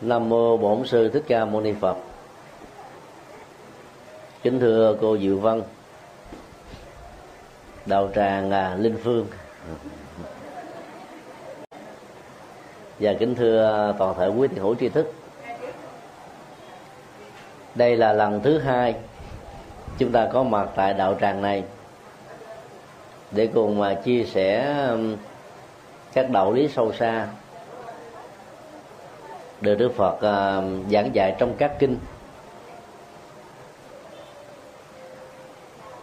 Nam mô Bổn sư Thích Ca Mâu Ni Phật. Kính thưa cô Diệu Vân, đạo tràng à, Linh Phương. Và kính thưa toàn thể quý thiện hữu tri thức. Đây là lần thứ hai chúng ta có mặt tại đạo tràng này để cùng mà chia sẻ các đạo lý sâu xa được Đức Phật uh, giảng dạy trong các kinh.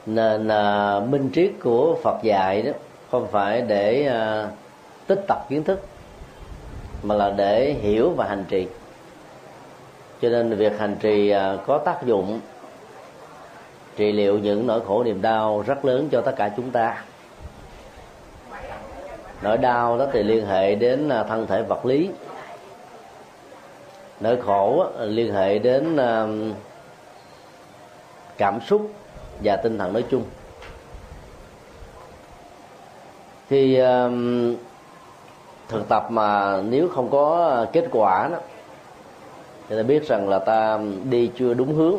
Nên uh, minh triết của Phật dạy đó không phải để uh, tích tập kiến thức mà là để hiểu và hành trì. Cho nên việc hành trì uh, có tác dụng trị liệu những nỗi khổ niềm đau rất lớn cho tất cả chúng ta. Nỗi đau đó thì liên hệ đến thân thể vật lý nỗi khổ liên hệ đến um, cảm xúc và tinh thần nói chung. Thì um, thực tập mà nếu không có kết quả đó, thì ta biết rằng là ta đi chưa đúng hướng,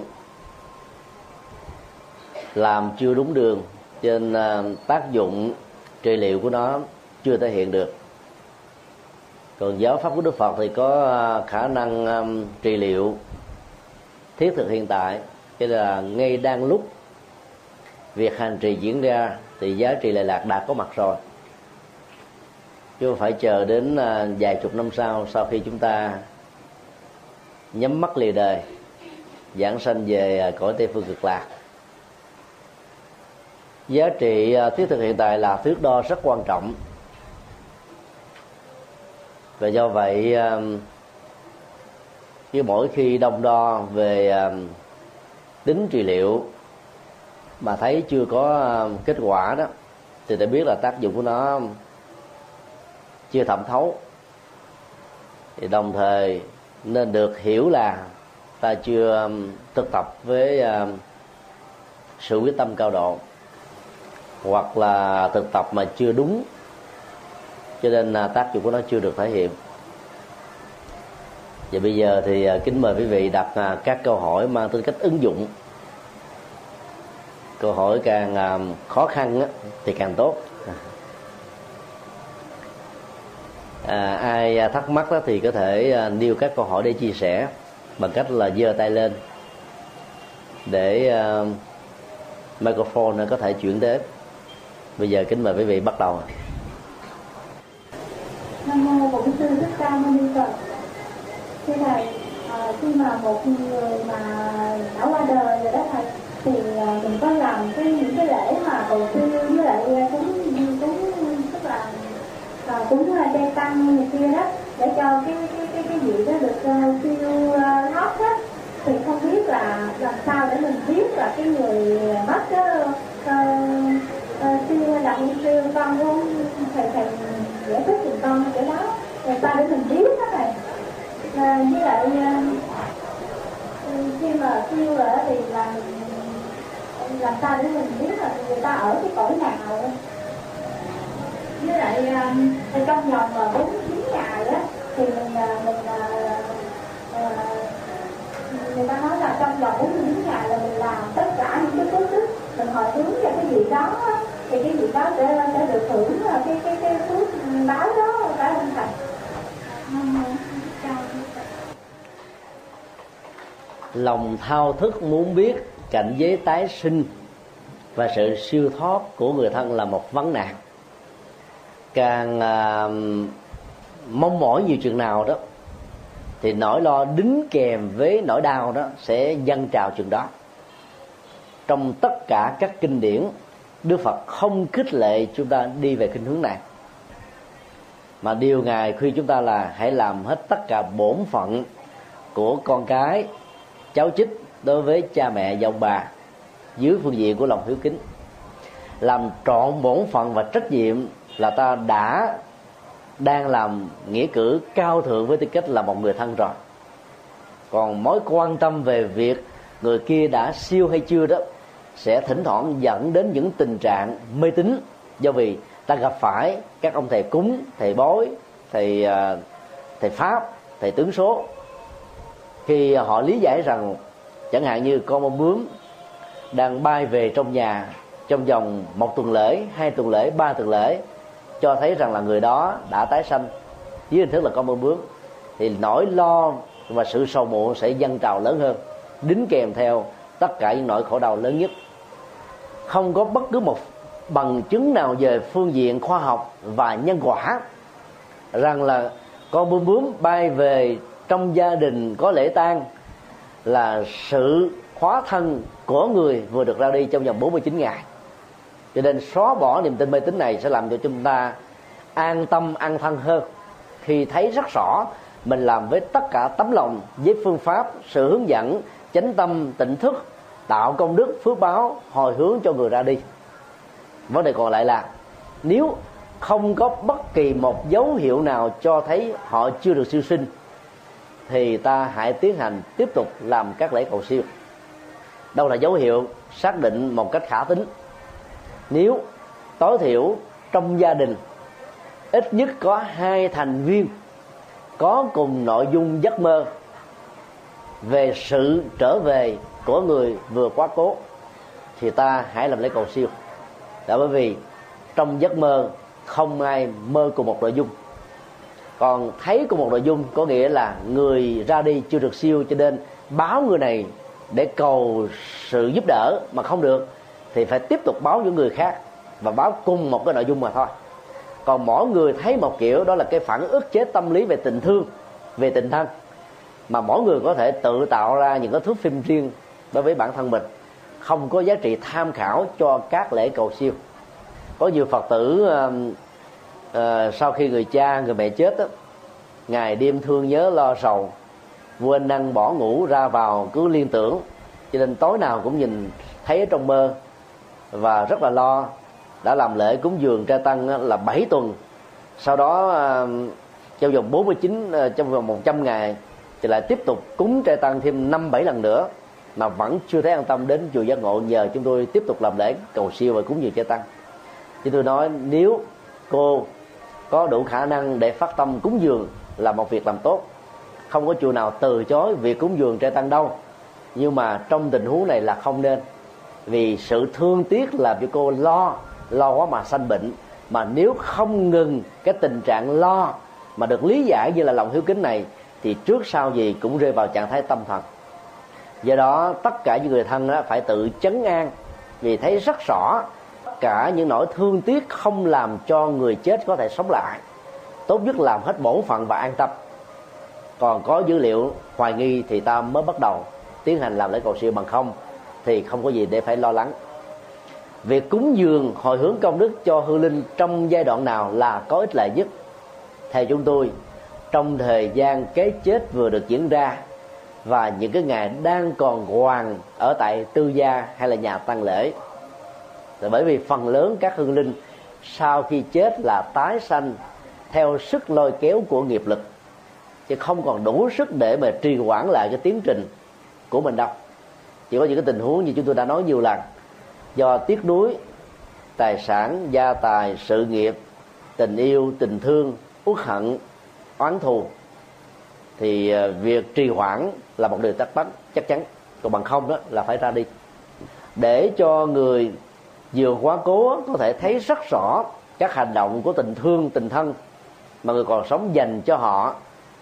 làm chưa đúng đường trên um, tác dụng trị liệu của nó chưa thể hiện được còn giáo pháp của đức phật thì có à, khả năng um, trị liệu thiết thực hiện tại. Cho là ngay đang lúc việc hành trì diễn ra thì giá trị lệ lạc đã có mặt rồi. Chứ không phải chờ đến à, vài chục năm sau sau khi chúng ta nhắm mắt lìa đời giảng sanh về à, cõi tây phương cực lạc. Giá trị thiết thực hiện tại là thước đo rất quan trọng và do vậy um, cứ mỗi khi đông đo về um, tính trị liệu, mà thấy chưa có um, kết quả đó, thì để biết là tác dụng của nó chưa thẩm thấu. Thì đồng thời nên được hiểu là ta chưa thực tập với sự quyết tâm cao độ, hoặc là thực tập mà chưa đúng cho nên là tác dụng của nó chưa được thể hiện. Và bây giờ thì à, kính mời quý vị đặt à, các câu hỏi mang tính cách ứng dụng. Câu hỏi càng à, khó khăn thì càng tốt. À, ai thắc mắc đó thì có thể nêu các câu hỏi để chia sẻ bằng cách là giơ tay lên để uh, microphone có thể chuyển đến bây giờ kính mời quý vị bắt đầu nam mô bổn sư thích ca mâu ni phật. Thưa thầy à, khi mà một người mà đã qua đời rồi đó thầy thì à, mình có làm cái những cái lễ mà cầu siêu với lại cúng cúng tức là à, cúng là chay tăng này kia đó để cho cái cái cái cái vị đó được uh, siêu uh, thoát đó. Thì không biết là làm sao để mình biết là cái người mất đó uh, uh, siêu là siêu con không thầy thầy giải thích chỗ đó. Người ta để mình biết đó này. À, với lại à, khi mà kêu rồi thì là làm sao để mình biết là người ta ở cái cõi nào? Với lại à, trong vòng mà bốn chín ngày á thì mình à, mình à, à, người ta nói là trong vòng bốn chín ngày là mình làm tất cả những cái phước đức mình hồi hướng cho cái gì đó thì cái gì đó sẽ sẽ được hưởng à, cái cái cái phước báo đó lòng thao thức muốn biết cảnh giới tái sinh và sự siêu thoát của người thân là một vấn nạn. Càng à, mong mỏi nhiều chừng nào đó thì nỗi lo đính kèm với nỗi đau đó sẽ dâng trào chừng đó. Trong tất cả các kinh điển đức phật không khích lệ chúng ta đi về khuynh hướng này mà điều ngài khuyên chúng ta là hãy làm hết tất cả bổn phận của con cái, cháu chích đối với cha mẹ và ông bà dưới phương diện của lòng hiếu kính. Làm trọn bổn phận và trách nhiệm là ta đã đang làm nghĩa cử cao thượng với tư cách là một người thân rồi. Còn mối quan tâm về việc người kia đã siêu hay chưa đó sẽ thỉnh thoảng dẫn đến những tình trạng mê tín do vì ta gặp phải các ông thầy cúng, thầy bói, thầy à, thầy pháp, thầy tướng số. Khi họ lý giải rằng chẳng hạn như con bông bướm đang bay về trong nhà, trong vòng một tuần lễ, hai tuần lễ, ba tuần lễ, cho thấy rằng là người đó đã tái sanh. Dưới hình thức là con bông bướm. Thì nỗi lo và sự sầu muộn sẽ dâng trào lớn hơn, đính kèm theo tất cả những nỗi khổ đau lớn nhất. Không có bất cứ một bằng chứng nào về phương diện khoa học và nhân quả? Rằng là con bướm bướm bay về trong gia đình có lễ tang là sự khóa thân của người vừa được ra đi trong vòng 49 ngày. Cho nên xóa bỏ niềm tin mê tín này sẽ làm cho chúng ta an tâm, an thân hơn. Khi thấy rất rõ mình làm với tất cả tấm lòng, với phương pháp, sự hướng dẫn, chánh tâm, tỉnh thức tạo công đức, phước báo, hồi hướng cho người ra đi vấn đề còn lại là, nếu không có bất kỳ một dấu hiệu nào cho thấy họ chưa được siêu sinh, thì ta hãy tiến hành tiếp tục làm các lễ cầu siêu. Đâu là dấu hiệu xác định một cách khả tính. Nếu tối thiểu trong gia đình, ít nhất có hai thành viên có cùng nội dung giấc mơ về sự trở về của người vừa quá cố, thì ta hãy làm lễ cầu siêu là bởi vì trong giấc mơ không ai mơ cùng một nội dung. Còn thấy cùng một nội dung có nghĩa là người ra đi chưa được siêu cho nên báo người này để cầu sự giúp đỡ mà không được, thì phải tiếp tục báo những người khác và báo cùng một cái nội dung mà thôi. Còn mỗi người thấy một kiểu, đó là cái phản ức chế tâm lý về tình thương, về tình thân. Mà mỗi người có thể tự tạo ra những cái thước phim riêng đối với bản thân mình không có giá trị tham khảo cho các lễ cầu siêu. Có nhiều phật tử uh, uh, sau khi người cha người mẹ chết đó, ngày đêm thương nhớ lo sầu quên năng bỏ ngủ ra vào cứ liên tưởng. Cho nên tối nào cũng nhìn thấy ở trong mơ và rất là lo. Đã làm lễ cúng dường tra tăng là 7 tuần. Sau đó um, trong vòng 49 ờ, trong vòng 100 ngày thì lại tiếp tục cúng trai tăng thêm năm bảy lần nữa mà vẫn chưa thấy an tâm đến chùa giác ngộ. Nhờ chúng tôi tiếp tục làm lễ cầu siêu và cúng dường cho tăng. Chứ tôi nói, nếu cô có đủ khả năng để phát tâm cúng dường là một việc làm tốt, không có chùa nào từ chối việc cúng dường trai tăng đâu. Nhưng mà trong tình huống này là không nên, vì sự thương tiếc làm cho cô lo lo quá mà sanh bệnh. Mà nếu không ngừng cái tình trạng lo mà được lý giải như là lòng hiếu kính này, thì trước sau gì cũng rơi vào trạng thái tâm thần do đó, tất cả những người thân đó phải tự chấn an vì thấy rất rõ tất cả những nỗi thương tiếc không làm cho người chết có thể sống lại. Tốt nhất làm hết bổn phận và an tâm. Còn có dữ liệu hoài nghi thì ta mới bắt đầu tiến hành làm lễ cầu siêu bằng không thì không có gì để phải lo lắng. Việc cúng dường hồi hướng công đức cho hư linh trong giai đoạn nào là có ích lợi nhất? Theo chúng tôi, trong thời gian cái chết vừa được diễn ra và những cái ngày đang còn hoàng ở tại tư gia hay là nhà tăng lễ. Là bởi vì phần lớn các hương linh sau khi chết là tái sanh theo sức lôi kéo của nghiệp lực, chứ không còn đủ sức để mà trì hoãn lại cái tiến trình của mình đâu. Chỉ có những cái tình huống như chúng tôi đã nói nhiều lần, do tiếc nuối, tài sản, gia tài, sự nghiệp, tình yêu, tình thương, uất hận, oán thù thì ờ, việc trì hoãn là một điều tắc bắt chắc chắn. Còn bằng không đó là phải ra đi. Để cho người vừa quá cố có thể thấy rất rõ các hành động của tình thương, tình thân mà người còn sống dành cho họ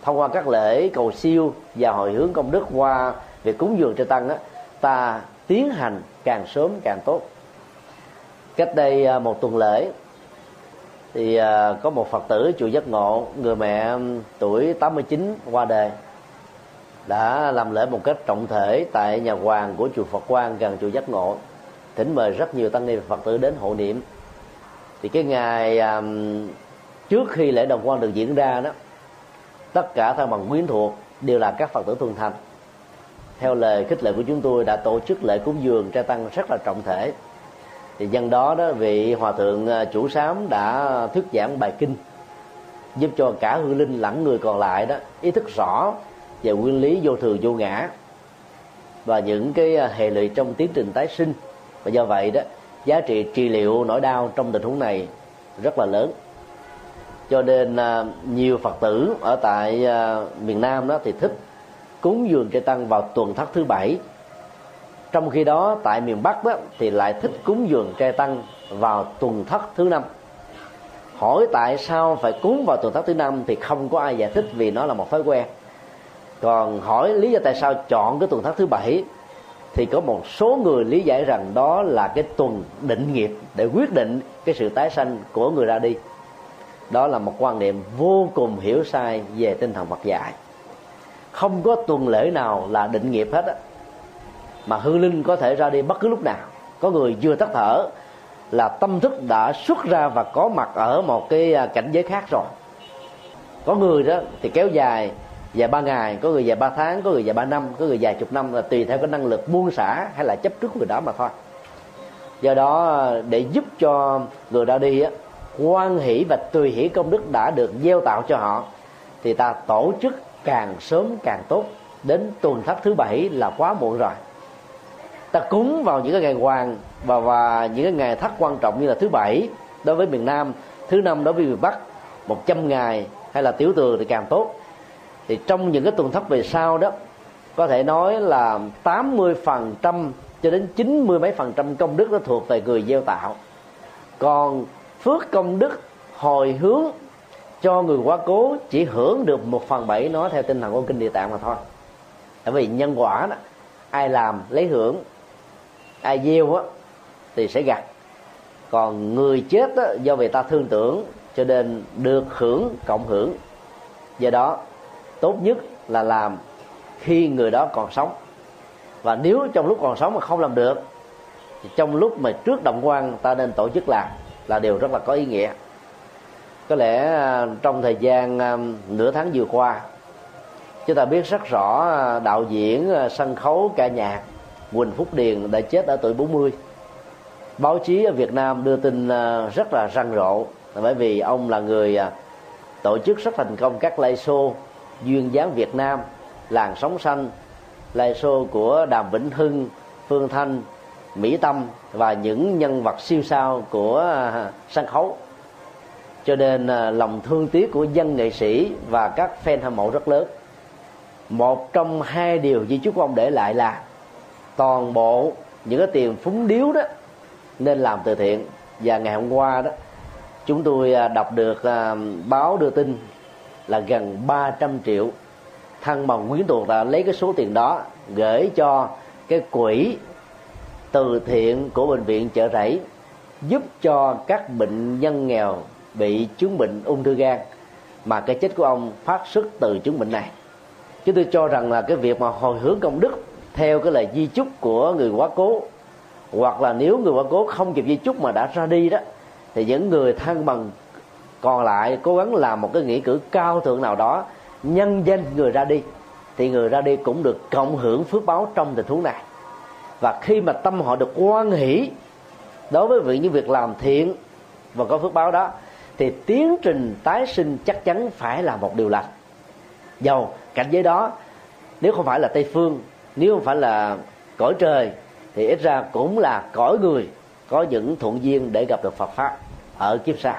thông qua các lễ cầu siêu và hồi hướng công đức qua việc cúng dường cho tăng á, ta tiến hành càng sớm càng tốt. Cách đây ờ, một tuần lễ thì uh, có một phật tử chùa giác ngộ người mẹ um, tuổi 89 qua đời đã làm lễ một cách trọng thể tại nhà hoàng của chùa Phật Quang gần chùa Giác Ngộ. Thỉnh mời rất nhiều tăng ni Phật tử đến hộ niệm. Thì cái ngày um, trước khi lễ đồng quan được diễn ra đó tất cả thân bằng quyến thuộc đều là các Phật tử thuần thành. Theo lời khích lệ của chúng tôi đã tổ chức lễ cúng dường trai tăng rất là trọng thể thì dân đó đó, vị hòa thượng ờ, chủ sám đã thuyết giảng bài kinh, giúp cho cả hư linh lẫn người còn lại đó ý thức rõ về nguyên lý vô thường, vô ngã và những cái ờ, hệ lụy trong tiến trình tái sinh. Và do vậy đó, giá trị trị liệu nỗi đau trong tình huống này rất là lớn. Cho nên ờ, nhiều phật tử ở tại miền nam đó thì thích cúng dường trai tăng vào tuần thất thứ bảy trong khi đó tại miền bắc đó, thì lại thích cúng dường trai tăng vào tuần thất thứ năm. Hỏi tại sao phải cúng vào tuần thất thứ năm thì không có ai giải thích vì nó là một thói quen. Còn hỏi lý do tại sao chọn cái tuần thất thứ bảy thì có một số người lý giải rằng đó là cái tuần định nghiệp để quyết định cái sự tái sanh của người ra đi. Đó là một quan niệm vô cùng hiểu sai về tinh thần Phật dạy. Không có tuần lễ nào là định nghiệp hết á mà hư linh có thể ra đi bất cứ lúc nào. Có người vừa tắt thở là tâm thức đã xuất ra và có mặt ở một cái à, cảnh giới khác rồi. Có người đó thì kéo dài dài ba ngày, có người dài ba tháng, có người dài ba năm, có người dài chục năm là tùy theo cái năng lực buông xả hay là chấp trước người đó mà thôi. Do đó, để giúp cho người ra đi á, quan hỷ và tùy hỷ công đức đã được gieo tạo cho họ, thì ta tổ chức càng sớm càng tốt. Đến tuần thất thứ bảy là quá muộn rồi ta cúng vào những cái ngày hoàng và và những cái ngày thất quan trọng như là thứ bảy đối với miền Nam, thứ năm đối với miền Bắc 100 ngày hay là tiểu thừa thì càng tốt. Thì trong những cái tuần thất về sau đó, có thể nói là 80 phần trăm cho đến 90 mấy phần trăm công đức nó thuộc về người gieo tạo. Còn phước công đức hồi hướng cho người quá cố chỉ hưởng được một phần bảy nó theo tinh thần của kinh địa tạng mà thôi. Bởi vì nhân quả đó, ai làm lấy hưởng ai gieo á thì sẽ gặt. Còn người chết á, do vì ta thương tưởng cho nên được hưởng cộng hưởng. Do đó tốt nhất là làm khi người đó còn sống. Và nếu trong lúc còn sống mà không làm được thì trong lúc mà trước động quan ta nên tổ chức làm là điều rất là có ý nghĩa. Có lẽ à, trong thời gian à, nửa tháng vừa qua chúng ta biết rất rõ đạo diễn sân khấu ca nhạc Quỳnh Phúc Điền đã chết ở tuổi 40 báo chí ở Việt Nam đưa tin à, rất là răng rộ bởi vì ông là người à, tổ chức rất thành công các live show duyên dáng Việt Nam, làng sống xanh live show của Đàm Vĩnh Hưng, Phương Thanh, Mỹ Tâm và những nhân vật siêu sao của à, sân khấu. Cho nên lòng thương tiếc của dân nghệ sĩ và các fan hâm mộ rất lớn. Một trong hai điều di chúc ông để lại là toàn bộ những cái tiền phúng điếu đó nên làm từ thiện. Và ngày hôm qua đó, chúng tôi à, đọc được à, báo đưa tin là gần 300 triệu thân bằng quyến thuộc đã lấy cái số tiền đó gửi cho cái quỹ từ thiện của bệnh viện chợ rẫy, giúp cho các bệnh nhân nghèo bị chứng bệnh ung thư gan mà cái chết của ông phát xuất từ chứng bệnh này. Chúng tôi cho rằng là cái việc mà hồi hướng công đức theo cái lời di chúc của người quá cố. Hoặc là nếu người quá cố không kịp di chúc mà đã ra đi đó, thì những người thân bằng còn lại cố gắng làm một cái nghĩa cử cao thượng nào đó, nhân danh người ra đi, thì người ra đi cũng được cộng hưởng phước báo trong tình huống này. Và khi mà tâm họ được quan hỷ đối với việc những việc làm thiện và có phước báo đó, thì tiến trình tái sinh chắc chắn phải là một điều lành. Dầu cảnh giới đó, nếu không phải là tây phương nếu không phải là cõi trời thì ít ra cũng là cõi người có những thuận duyên để gặp được Phật pháp ở kiếp sau.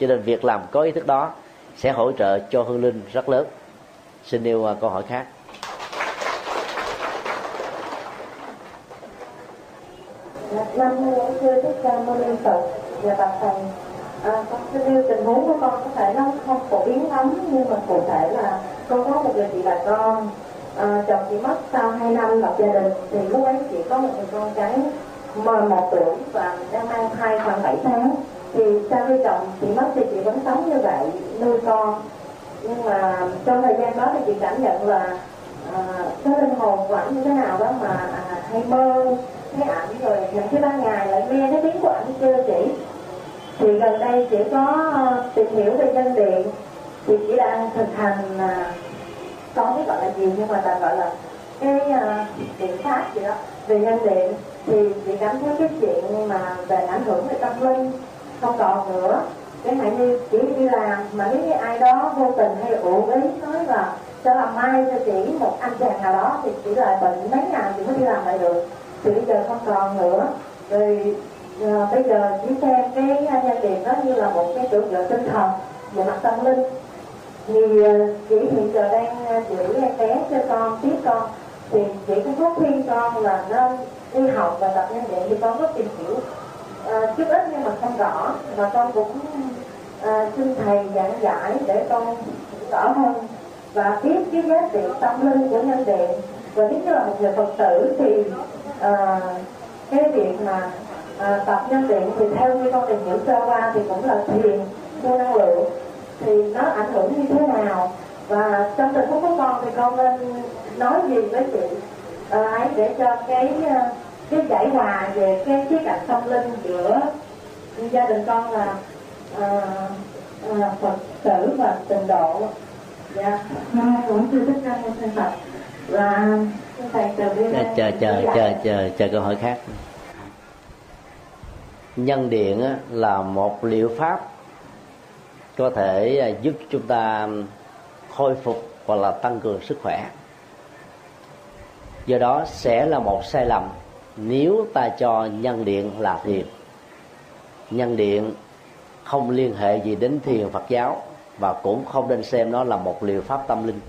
Cho nên việc làm có ý thức đó sẽ hỗ trợ cho hương linh rất lớn. Xin nêu à, câu hỏi khác. Nam mô sư thích ca mâu ni phật. Dạ, Và bạch thầy à, con xin nêu tình huống của con có thể nó không phổ biến lắm nhưng mà cụ thể là con có một người chị bà con à, chồng chị mất sau 2 năm lập gia đình thì lúc ấy chị có một người con gái mà một tuổi và đang mang thai khoảng 7 tháng. Thì sau khi chồng chị mất thì chị vẫn sống như vậy nuôi con. Nhưng mà trong thời gian đó thì chị cảm nhận là à, cái linh hồn của ảnh như thế nào đó mà à, hay mơ thấy ảnh rồi những cái ban ngày lại nghe cái tiếng của ảnh chưa chị thì gần đây chị có ờ, tìm hiểu về nhân điện thì chỉ đang thực hành à, có biết gọi là gì nhưng mà ta gọi là cái uh, điện pháp gì đó. Về nhân điện thì chị cảm thấy cái chuyện mà về ảnh hưởng về tâm linh không còn nữa. Cái hạn như chỉ đi làm mà nếu như ai đó vô tình hay ủ ý nói là sẽ làm mai cho chỉ một anh chàng nào đó thì chỉ là bệnh mấy ngày chị mới đi làm lại được. Thì bây giờ không còn nữa. Rồi uh, bây giờ chỉ xem cái ờ, nhân điện đó như là một cái chỗ dựa tinh thần về mặt tâm linh thì ờ, chị hiện giờ đang ờ, giữ em bé cho con tiếp con. Thì chị cũng có khuyên con là nên đi học và tập nhân điện thì con có tìm hiểu à, chút ít nhưng mà không rõ. Mà con cũng à, xin thầy giảng giải để con rõ hơn. Và biết cái giá trị tâm linh của nhân điện và nếu như là một người phật tử thì à, cái việc mà à, tập nhân điện thì theo như con tìm hiểu sơ qua thì cũng là thiền theo năng lượng thì nó ảnh hưởng như thế nào? Và trong tình huống của con thì con nên nói gì với chị uh, ấy để cho cái uh, cái giải hòa về cái khía cạnh tâm linh giữa gia đình con là uh, phật tử và tình độ. Dạ. Cũng chưa thích ca mâu phật. Và thầy từ bi chờ chờ chờ chờ chờ chờ câu hỏi khác. Nhân điện là một liệu pháp có thể à, giúp chúng ta khôi phục hoặc là tăng cường sức khỏe. Do đó sẽ là một sai lầm nếu ta cho nhân điện là thiền. Nhân điện không liên hệ gì đến thiền phật giáo và cũng không nên xem nó là một liệu pháp tâm linh.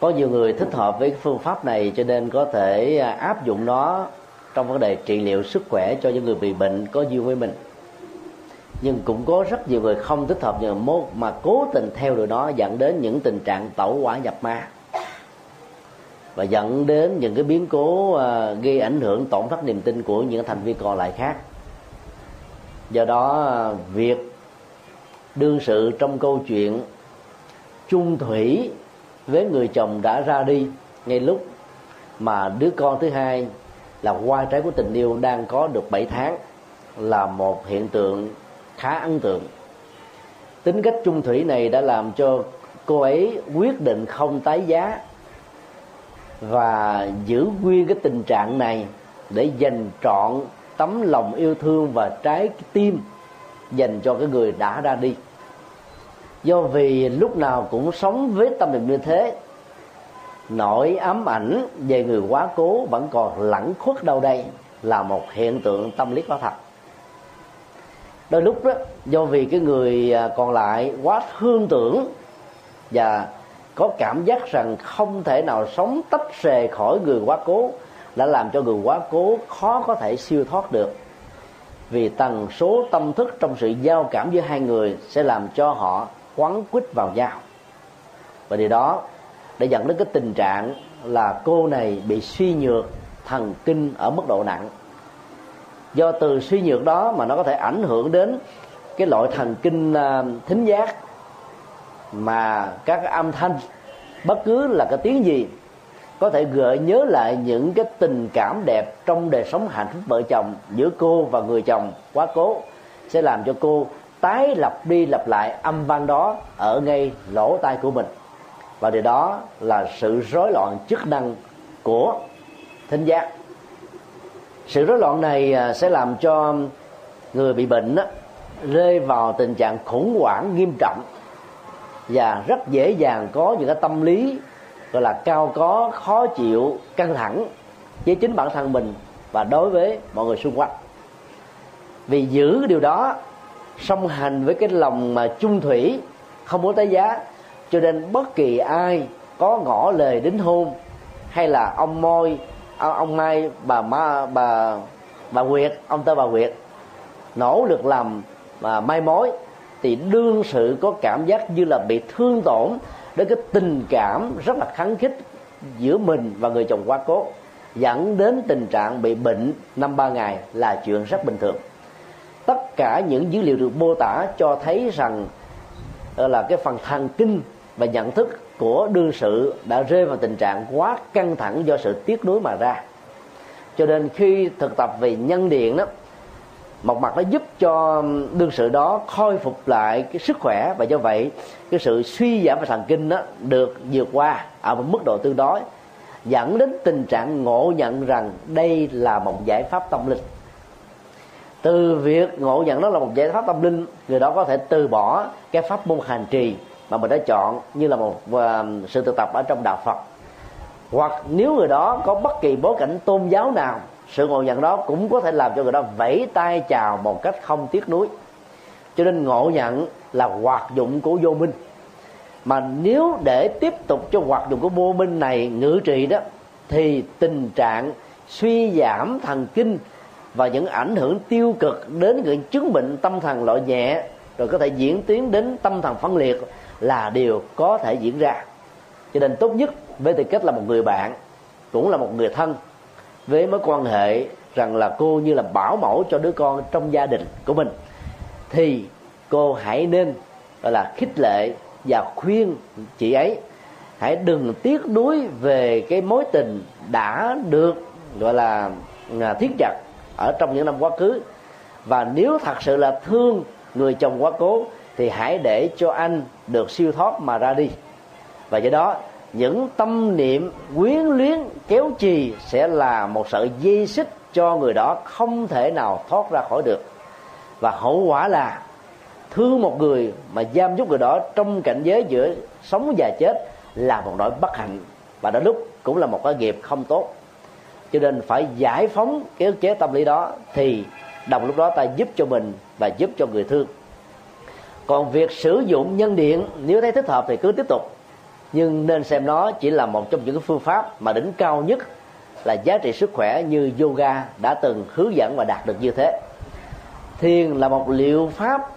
Có nhiều người thích hợp với phương pháp này cho nên có thể à, áp dụng nó trong vấn đề trị liệu sức khỏe cho những người bị bệnh có duyên với mình nhưng cũng có rất nhiều người không thích hợp nhờ mô mà cố tình theo đuổi nó dẫn đến những tình trạng tẩu quả nhập ma. Và dẫn đến những cái biến cố ờ, gây ảnh hưởng, tổn thất niềm tin của những thành viên còn lại khác. Do đó ờ, việc đương sự trong câu chuyện chung thủy với người chồng đã ra đi ngay lúc mà đứa con thứ hai là hoa trái của tình yêu đang có được 7 tháng là một hiện tượng khá ấn tượng. Tính cách trung thủy này đã làm cho cô ấy quyết định không tái giá và giữ nguyên cái tình trạng này để dành trọn tấm lòng yêu thương và trái tim dành cho cái người đã ra đi. Do vì lúc nào cũng sống với tâm niệm như thế, nỗi ám ảnh về người quá cố vẫn còn lẳng khuất đâu đây là một hiện tượng tâm lý có thật đôi lúc đó, do vì cái người à, còn lại quá thương tưởng và có cảm giác rằng không thể nào sống tách rời khỏi người quá cố, đã làm cho người quá cố khó có thể siêu thoát được. Vì tần số tâm thức trong sự giao cảm giữa hai người sẽ làm cho họ quấn quýt vào nhau. Và điều đó đã dẫn đến cái tình trạng là cô này bị suy nhược thần kinh ở mức độ nặng do từ suy nhược đó mà nó có thể ảnh hưởng đến cái loại thần kinh à, thính giác mà các âm thanh, bất cứ là cái tiếng gì, có thể gợi nhớ lại những cái tình cảm đẹp trong đời sống hạnh phúc vợ chồng giữa cô và người chồng quá cố, sẽ làm cho cô tái lặp đi lặp lại âm vang đó ở ngay lỗ tai của mình. Và điều đó là sự rối loạn chức năng của thính giác sự rối loạn này à, sẽ làm cho người bị bệnh đó, rơi vào tình trạng khủng hoảng nghiêm trọng và rất dễ dàng có những cái tâm lý gọi là cao có khó chịu căng thẳng với chính bản thân mình và đối với mọi người xung quanh. Vì giữ điều đó song hành với cái lòng mà chung thủy không muốn tái giá cho nên bất kỳ ai có ngỏ lời đính hôn hay là ông môi Ờ, ông mai, bà ma, bà bà nguyệt, ông tên bà nguyệt, nỗ lực làm mà mai mối, thì đương sự có cảm giác như là bị thương tổn đến cái tình cảm rất là kháng khích giữa mình và người chồng quá cố, dẫn đến tình trạng bị bệnh năm ba ngày là chuyện rất bình thường. Tất cả những dữ liệu được mô tả cho thấy rằng ờ, là cái phần thần kinh và nhận thức của đương sự đã rơi vào tình trạng quá căng thẳng do sự tiếc nuối mà ra. Cho nên khi thực tập về nhân điện đó, một mặt nó giúp cho đương sự đó khôi phục lại cái sức khỏe và do vậy cái sự suy giảm về thần kinh đó được vượt qua ở một mức độ tương đối, dẫn đến tình trạng ngộ nhận rằng đây là một giải pháp tâm linh. Từ việc ngộ nhận đó là một giải pháp tâm linh, người đó có thể từ bỏ cái pháp môn hành trì mà mình đã chọn như là một à, sự thực tập ở trong đạo Phật. Hoặc nếu người đó có bất kỳ bối cảnh tôn giáo nào, sự ngộ nhận đó cũng có thể làm cho người đó vẫy tay chào một cách không tiếc nuối. Cho nên ngộ nhận là hoạt dụng của vô minh. Mà nếu để tiếp tục cho hoạt dụng của vô minh này ngự trị đó, thì tình trạng suy giảm thần kinh và những ảnh hưởng tiêu cực đến những chứng bệnh tâm thần loại nhẹ, rồi có thể diễn tiến đến tâm thần phân liệt là điều có thể diễn ra. Cho nên tốt nhất với tư cách là một người bạn, cũng là một người thân, với mối quan hệ rằng là cô như là bảo mẫu cho đứa con trong gia đình của mình, thì cô hãy nên, gọi là, khích lệ và khuyên chị ấy, hãy đừng tiếc nuối về cái mối tình đã được, gọi là à, thiết chặt ở trong những năm quá khứ. Và nếu thật sự là thương người chồng quá cố thì hãy để cho anh được siêu thoát mà ra đi. Và do đó, những tâm niệm quyến luyến kéo trì sẽ là một sợi dây xích cho người đó không thể nào thoát ra khỏi được. Và hậu quả là, thương một người mà giam giúp người đó trong cảnh giới giữa sống và chết là một nỗi bất hạnh. Và đến lúc cũng là một cái nghiệp không tốt. Cho nên phải giải phóng cái ức chế tâm lý đó thì đồng lúc đó ta giúp cho mình và giúp cho người thương còn việc sử dụng nhân điện, nếu thấy thích hợp thì cứ tiếp tục. Nhưng nên xem nó chỉ là một trong những cái phương pháp mà đỉnh cao nhất là giá trị sức khỏe như yoga đã từng hướng dẫn và đạt được như thế. Thiền là một liệu pháp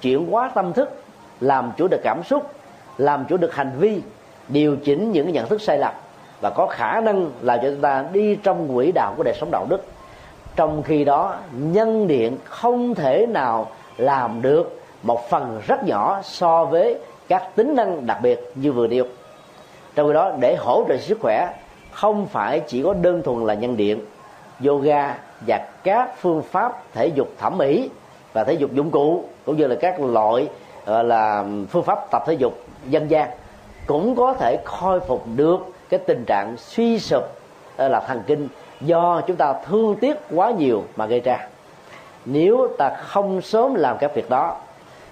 chuyển hóa tâm thức, làm chủ được cảm xúc, làm chủ được hành vi, điều chỉnh những nhận thức sai lầm và có khả năng làm cho chúng ta đi trong quỹ đạo của đời sống đạo đức. Trong khi đó, nhân điện không thể nào làm được một phần rất nhỏ so với các tính năng đặc biệt như vừa nêu. Trong khi đó, để hỗ trợ sức khỏe, không phải chỉ có đơn thuần là nhân điện. Yoga và các phương pháp thể dục thẩm mỹ và thể dục dụng cụ, cũng như là các loại gọi là phương pháp tập thể dục dân gian cũng có thể khôi phục được cái tình trạng suy sụp ờ, là thần kinh do chúng ta thương tiếc quá nhiều mà gây ra. Nếu ta không sớm làm các việc đó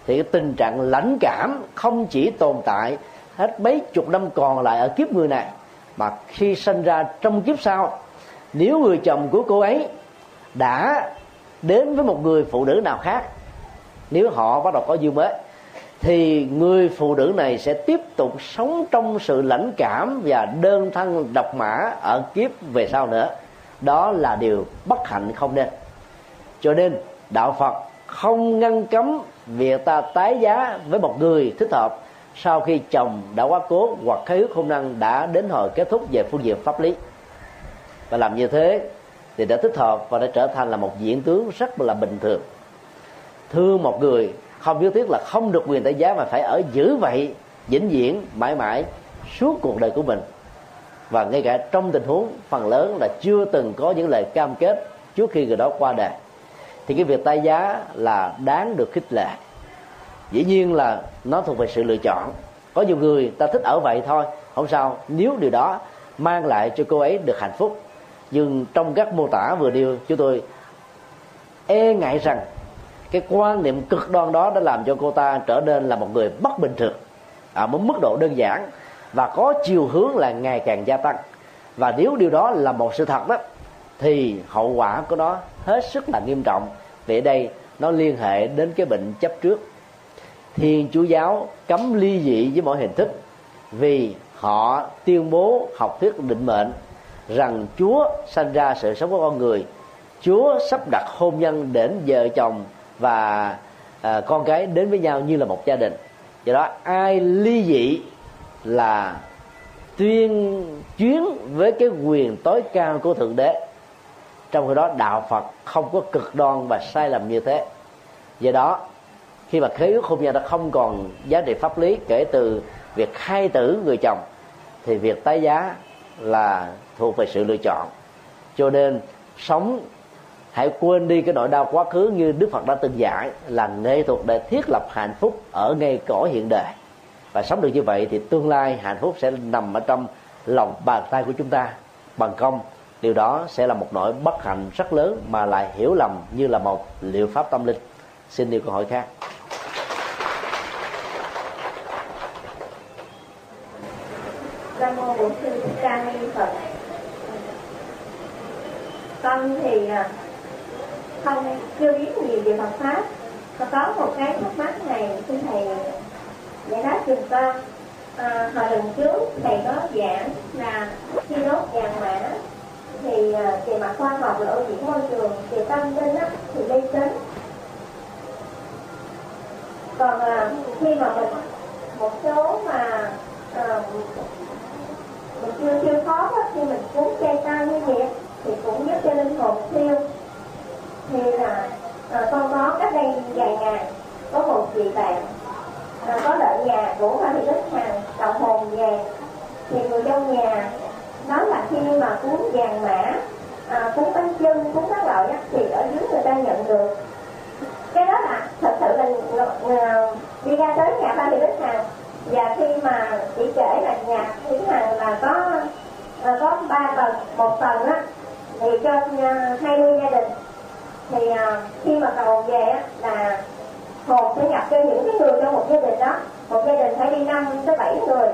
thì cái tình trạng lãnh cảm không chỉ tồn tại hết mấy chục năm còn lại ở kiếp người này, mà khi sinh ra trong kiếp sau, nếu người chồng của cô ấy đã đến với một người phụ nữ nào khác, nếu họ bắt đầu có dư mới, thì người phụ nữ này sẽ tiếp tục sống trong sự lãnh cảm và đơn thân độc mã ở kiếp về sau nữa. Đó là điều bất hạnh không nên. Cho nên, đạo phật không ngăn cấm việc ta tái giá với một người thích hợp. Sau khi chồng đã quá cố, hoặc khế ước hôn nhân đã đến hồi kết thúc về phương diện pháp lý. Và làm như thế thì đã thích hợp và đã trở thành là một diễn tướng rất là bình thường. Thương một người không nhất thiết là không được quyền tái giá mà phải ở giữ vậy, vĩnh viễn, mãi mãi suốt cuộc đời của mình. Và ngay cả trong tình huống, phần lớn là chưa từng có những lời cam kết trước khi người đó qua đời thì cái việc tái giá là đáng được khích lệ. Dĩ nhiên là nó thuộc về sự lựa chọn. Có nhiều người ta thích ở vậy thôi, không sao. Nếu điều đó mang lại cho cô ấy được hạnh phúc. Nhưng trong các mô tả vừa nêu, chúng tôi e ngại rằng cái quan niệm cực đoan đó đã làm cho cô ta trở nên là một người bất bình thường ở một mức độ đơn giản và có chiều hướng là ngày càng gia tăng. Và nếu điều đó là một sự thật đó, thì hậu quả của nó hết sức là nghiêm trọng. Vì đây nó liên hệ đến cái bệnh chấp trước. Thiên chúa giáo cấm ly dị với mọi hình thức vì họ tuyên bố học thuyết định mệnh rằng chúa sanh ra sự sống của con người. Chúa sắp đặt hôn nhân đến vợ chồng và à, con cái đến với nhau như là một gia đình. Do đó ai ly dị là tuyên chuyến với cái quyền tối cao của thượng đế trong khi đó, đạo phật không có cực đoan và sai lầm như thế. Do đó, khi mà khế ước hôn nhân đã không còn giá trị pháp lý kể từ việc khai tử người chồng, thì việc tái giá là thuộc về sự lựa chọn. Cho nên, sống, hãy quên đi cái nỗi đau quá khứ như đức phật đã từng dạy là nghệ thuật để thiết lập hạnh phúc ở ngay cõi hiện đời và sống được như vậy thì tương lai hạnh phúc sẽ nằm ở trong lòng bàn tay của chúng ta. Bằng công điều đó sẽ là một nỗi bất hạnh rất lớn mà lại hiểu lầm như là một liệu pháp tâm linh xin điều câu hỏi khác Nam mô Bổn sư Thích Ca Ni Phật. Con thì à, không chưa biết nhiều về Phật pháp. Con có một cái thắc mắc này xin thầy giải đáp giùm con. à, hồi lần trước thầy có giảng là khi đốt vàng mã thì à, về mặt khoa học là ô nhiễm môi trường về tâm linh á, thì lây chấn. còn à, khi mà mình một số mà à, mình chưa chưa khó á, khi mình cúng chay tăng như vậy thì cũng giúp cho linh hồn siêu thì là à, con có cách đây vài ngày có một chị bạn à, có lợi nhà của hoa thị đức hằng cộng hồn về thì người trong nhà đó là khi mà cúng vàng mã à, cúng bánh chân cúng các loại á, thì ở dưới người ta nhận được. Cái đó là thật sự là đi ra tới nhà ba thì đức hằng và khi mà chị kể là nhà thị hàng hằng là có là có ba tầng một tầng á thì cho à, hai mươi gia đình thì à, khi mà cầu về á, là hồn sẽ nhập cho những cái người trong một gia đình đó. Một gia đình phải đi năm tới bảy người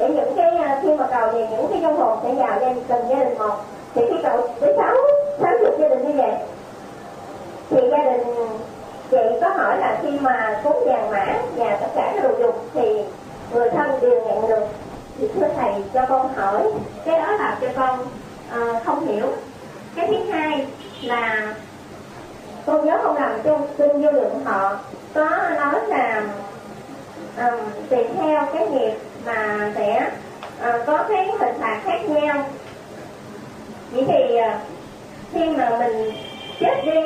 để những cái khi mà cầu về những cái trong hồn sẽ vào lên từng gia đình một. Thì khi cầu tới sáu sáu chục gia đình như vậy. Thì gia đình chị có hỏi là khi mà cúng vàng mã và tất cả các đồ dùng thì người thân đều nhận được. Thì thưa thầy cho con hỏi cái đó làm cho con uh, không hiểu. Cái thứ hai là con nhớ không làm trong kinh vô lượng họ. Có nói là um, tùy theo cái nghiệp mà sẽ uh, có cái hình phạt khác nhau. Vậy thì uh, khi mà mình chết đi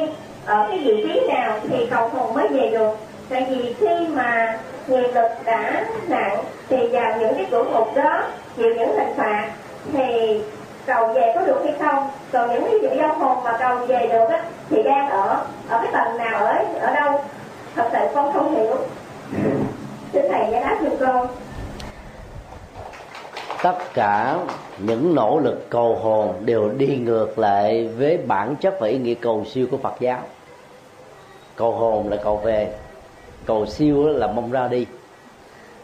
ở cái vị trí nào thì cầu hồn mới về được. Tại vì khi mà nghiệp lực đã nặng thì vào những cái cửa ngục đó chịu những hình phạt thì cầu về có được hay không? Còn những cái vị giao hồn mà cầu về được á thì đang ở ở cái tầng nào ở ở đâu? Thật sự con không hiểu. Xin thầy giải đáp giùm con tất cả những nỗ lực cầu hồn đều đi ngược lại với bản chất và ý nghĩa cầu siêu của Phật giáo. Cầu hồn là cầu về, cầu siêu là mong ra đi.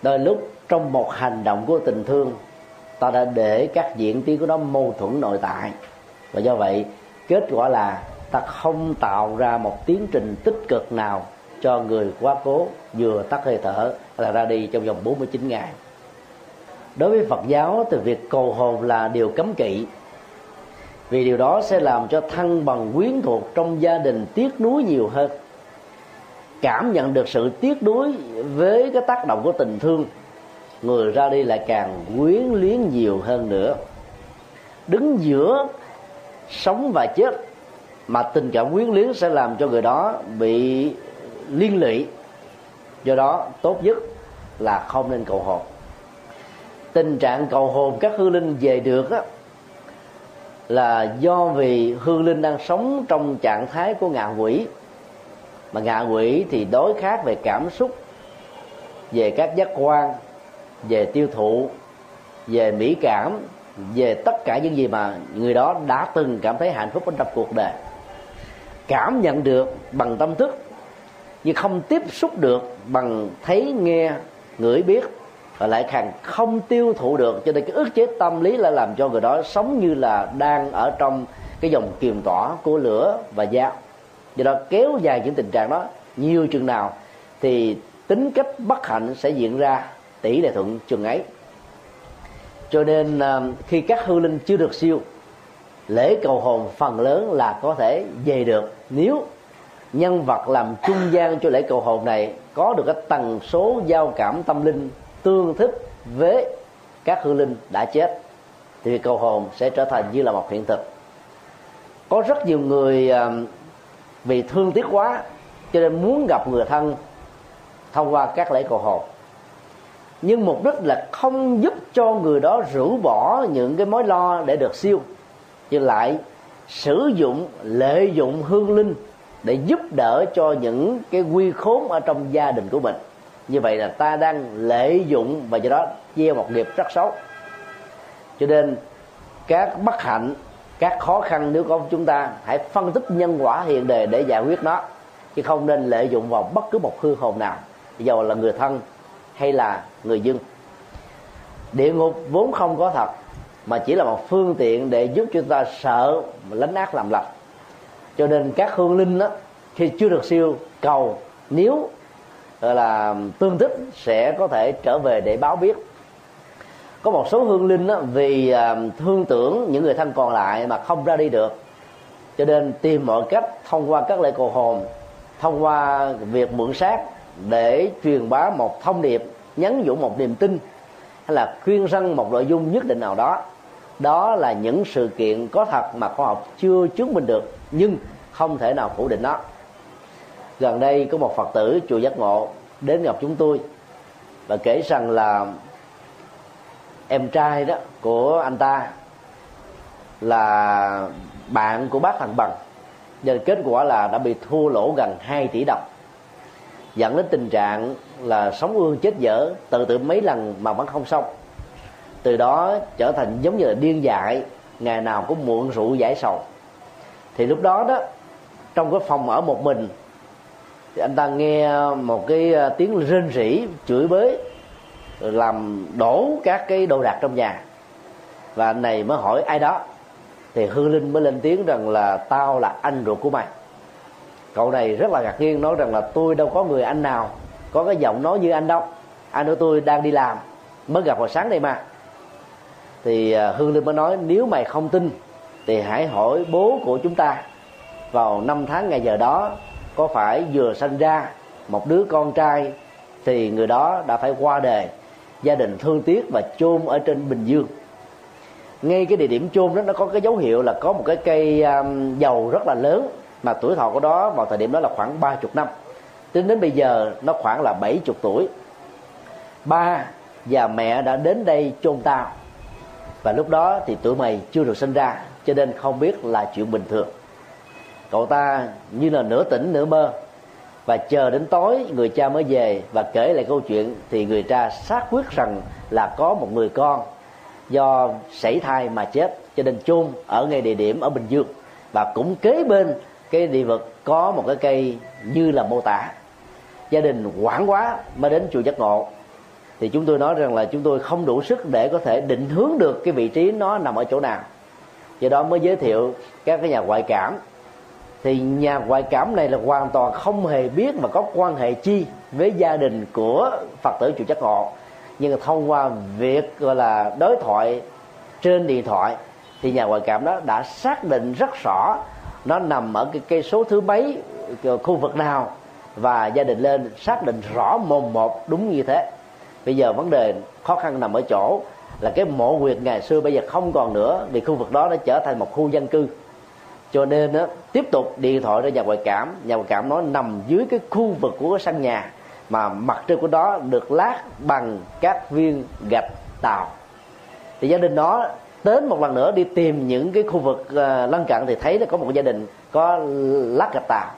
Đôi lúc trong một hành động của tình thương, ta đã để các diễn tiến của nó mâu thuẫn nội tại. Và do vậy, kết quả là ta không tạo ra một tiến trình tích cực nào cho người quá cố, vừa tắt hơi thở là ra đi trong vòng 49 ngày đối với Phật giáo, thì việc cầu hồn là điều cấm kỵ. Vì điều đó sẽ làm cho thân bằng quyến thuộc trong gia đình tiếc nuối nhiều hơn. Cảm nhận được sự tiếc nuối với cái tác động của tình thương, người ra đi lại càng quyến luyến nhiều hơn nữa. Đứng giữa sống và chết, mà tình cảm quyến luyến sẽ làm cho người đó bị liên lụy. Do đó, tốt nhất là không nên cầu hồn tình trạng cầu hồn các hư linh về được á, là do vì hư linh đang sống trong trạng thái của ngạ quỷ. Mà ngạ quỷ thì đối khác về cảm xúc về các giác quan về tiêu thụ về mỹ cảm về tất cả những gì mà người đó đã từng cảm thấy hạnh phúc trong cuộc đời. Cảm nhận được bằng tâm thức nhưng không tiếp xúc được bằng thấy nghe ngửi biết và lại càng không tiêu thụ được. Cho nên cái ức chế tâm lý lại làm cho người đó sống như là đang ở trong cái dòng kiềm tỏa của lửa và dao do đó kéo dài những tình trạng đó, nhiều chừng nào thì tính cách bất hạnh sẽ diễn ra tỷ lệ thuận chừng ấy. Cho nên um, khi các hư linh chưa được siêu, lễ cầu hồn phần lớn là có thể về được. Nếu nhân vật làm trung gian cho lễ cầu hồn này có được cái tần số giao cảm tâm linh tương thích với các hư linh đã chết, thì cầu hồn sẽ trở thành như là một hiện thực. Có rất nhiều người vì thương tiếc quá, cho nên muốn gặp người thân thông qua các lễ cầu hồn. Nhưng mục đích là không giúp cho người đó rũ bỏ những cái mối lo để được siêu, nhưng lại sử dụng, lợi dụng hương linh để giúp đỡ cho những cái quy khốn ở trong gia đình của mình như vậy là ta đang lợi dụng và do đó gieo một nghiệp rất xấu. Cho nên các bất hạnh, các khó khăn nếu có chúng ta, hãy phân tích nhân quả hiện đề để giải quyết nó. Chứ không nên lợi dụng vào bất cứ một hư hồn nào. Dầu là người thân hay là người dân? Địa ngục vốn không có thật, mà chỉ là một phương tiện để giúp chúng ta sợ lánh ác làm lành. Cho nên các hương linh đó khi chưa được siêu cầu, nếu gọi là tương thích sẽ có thể trở về để báo biết. Có một số hương linh đó, vì à, thương tưởng những người thân còn lại mà không ra đi được. Cho nên tìm mọi cách thông qua các lễ cầu hồn thông qua việc mượn xác để truyền bá một thông điệp nhắn nhủ một niềm tin hay là khuyên răng một nội dung nhất định nào đó. Đó là những sự kiện có thật mà khoa học chưa chứng minh được nhưng không thể nào phủ định nó gần đây có một phật tử, chùa giác ngộ, đến gặp chúng tôi và kể rằng là em trai đó của anh ta là bạn của bác thằng bằng. Nên kết quả là đã bị thua lỗ gần 2 tỷ đồng, dẫn đến tình trạng là sống ương chết dở tự tử mấy lần mà vẫn không xong. Từ đó trở thành giống như là điên dại, ngày nào cũng muộn rượu giải sầu. Thì lúc đó đó, trong cái phòng ở một mình thì anh ta nghe một cái ờ, tiếng rên rỉ, chửi bới, làm đổ các cái đồ đạc trong nhà. Và anh này mới hỏi ai đó. Thì hư linh mới lên tiếng rằng là, tao là anh ruột của mày. Cậu này rất là ngạc nhiên, nói rằng là, tôi đâu có người anh nào có cái giọng nói như anh đâu. Anh của tôi đang đi làm, mới gặp vào sáng đây mà. Thì ờ, hương linh mới nói, nếu mày không tin, thì hãy hỏi bố của chúng ta vào năm tháng ngày giờ đó có phải vừa sinh ra một đứa con trai thì người đó đã phải qua đời. Gia đình thương tiếc và chôn ở trên bình dương. Ngay cái địa điểm chôn đó nó có cái dấu hiệu là có một cái cây um, dầu rất là lớn mà tuổi thọ của đó vào thời điểm đó là khoảng ba chục năm. Tính đến bây giờ nó khoảng là bảy chục tuổi. Ba và mẹ đã đến đây chôn tao. Và lúc đó thì tuổi mày chưa được sinh ra cho nên không biết là chuyện bình thường cậu ta như là nửa tỉnh, nửa mơ. Và chờ đến tối, người cha mới về và kể lại câu chuyện thì người cha xác quyết rằng là có một người con do sảy thai mà chết, cho nên chôn ở ngay địa điểm ở bình dương. Và cũng kế bên cái địa vực có một cái cây như là mô tả. Gia đình quảng quá mới đến chùa giác ngộ. Thì chúng tôi nói rằng là chúng tôi không đủ sức để có thể định hướng được cái vị trí nó nằm ở chỗ nào. Do đó mới giới thiệu các cái nhà ngoại cảm thì nhà ngoại cảm này là hoàn toàn không hề biết và có quan hệ chi với gia đình của phật tử chùa giác ngộ nhưng thông qua việc, gọi là, đối thoại trên điện thoại, thì nhà ngoại cảm đó đã xác định rất rõ nó nằm ở cái cây số thứ mấy khu vực nào, và gia đình lên xác định rõ mồm một đúng như thế. Bây giờ vấn đề khó khăn nằm ở chỗ là cái mộ huyệt ngày xưa bây giờ không còn nữa, vì khu vực đó đã trở thành một khu dân cư cho nên đó, tiếp tục điện thoại ra nhà ngoại cảm. Nhà ngoại cảm nó nằm dưới cái khu vực của cái sân nhà mà mặt trên của đó được lát bằng các viên gạch tàu. Thì gia đình đó đến một lần nữa đi tìm những cái khu vực uh, lân cận thì thấy là có một gia đình có lát gạch tàu.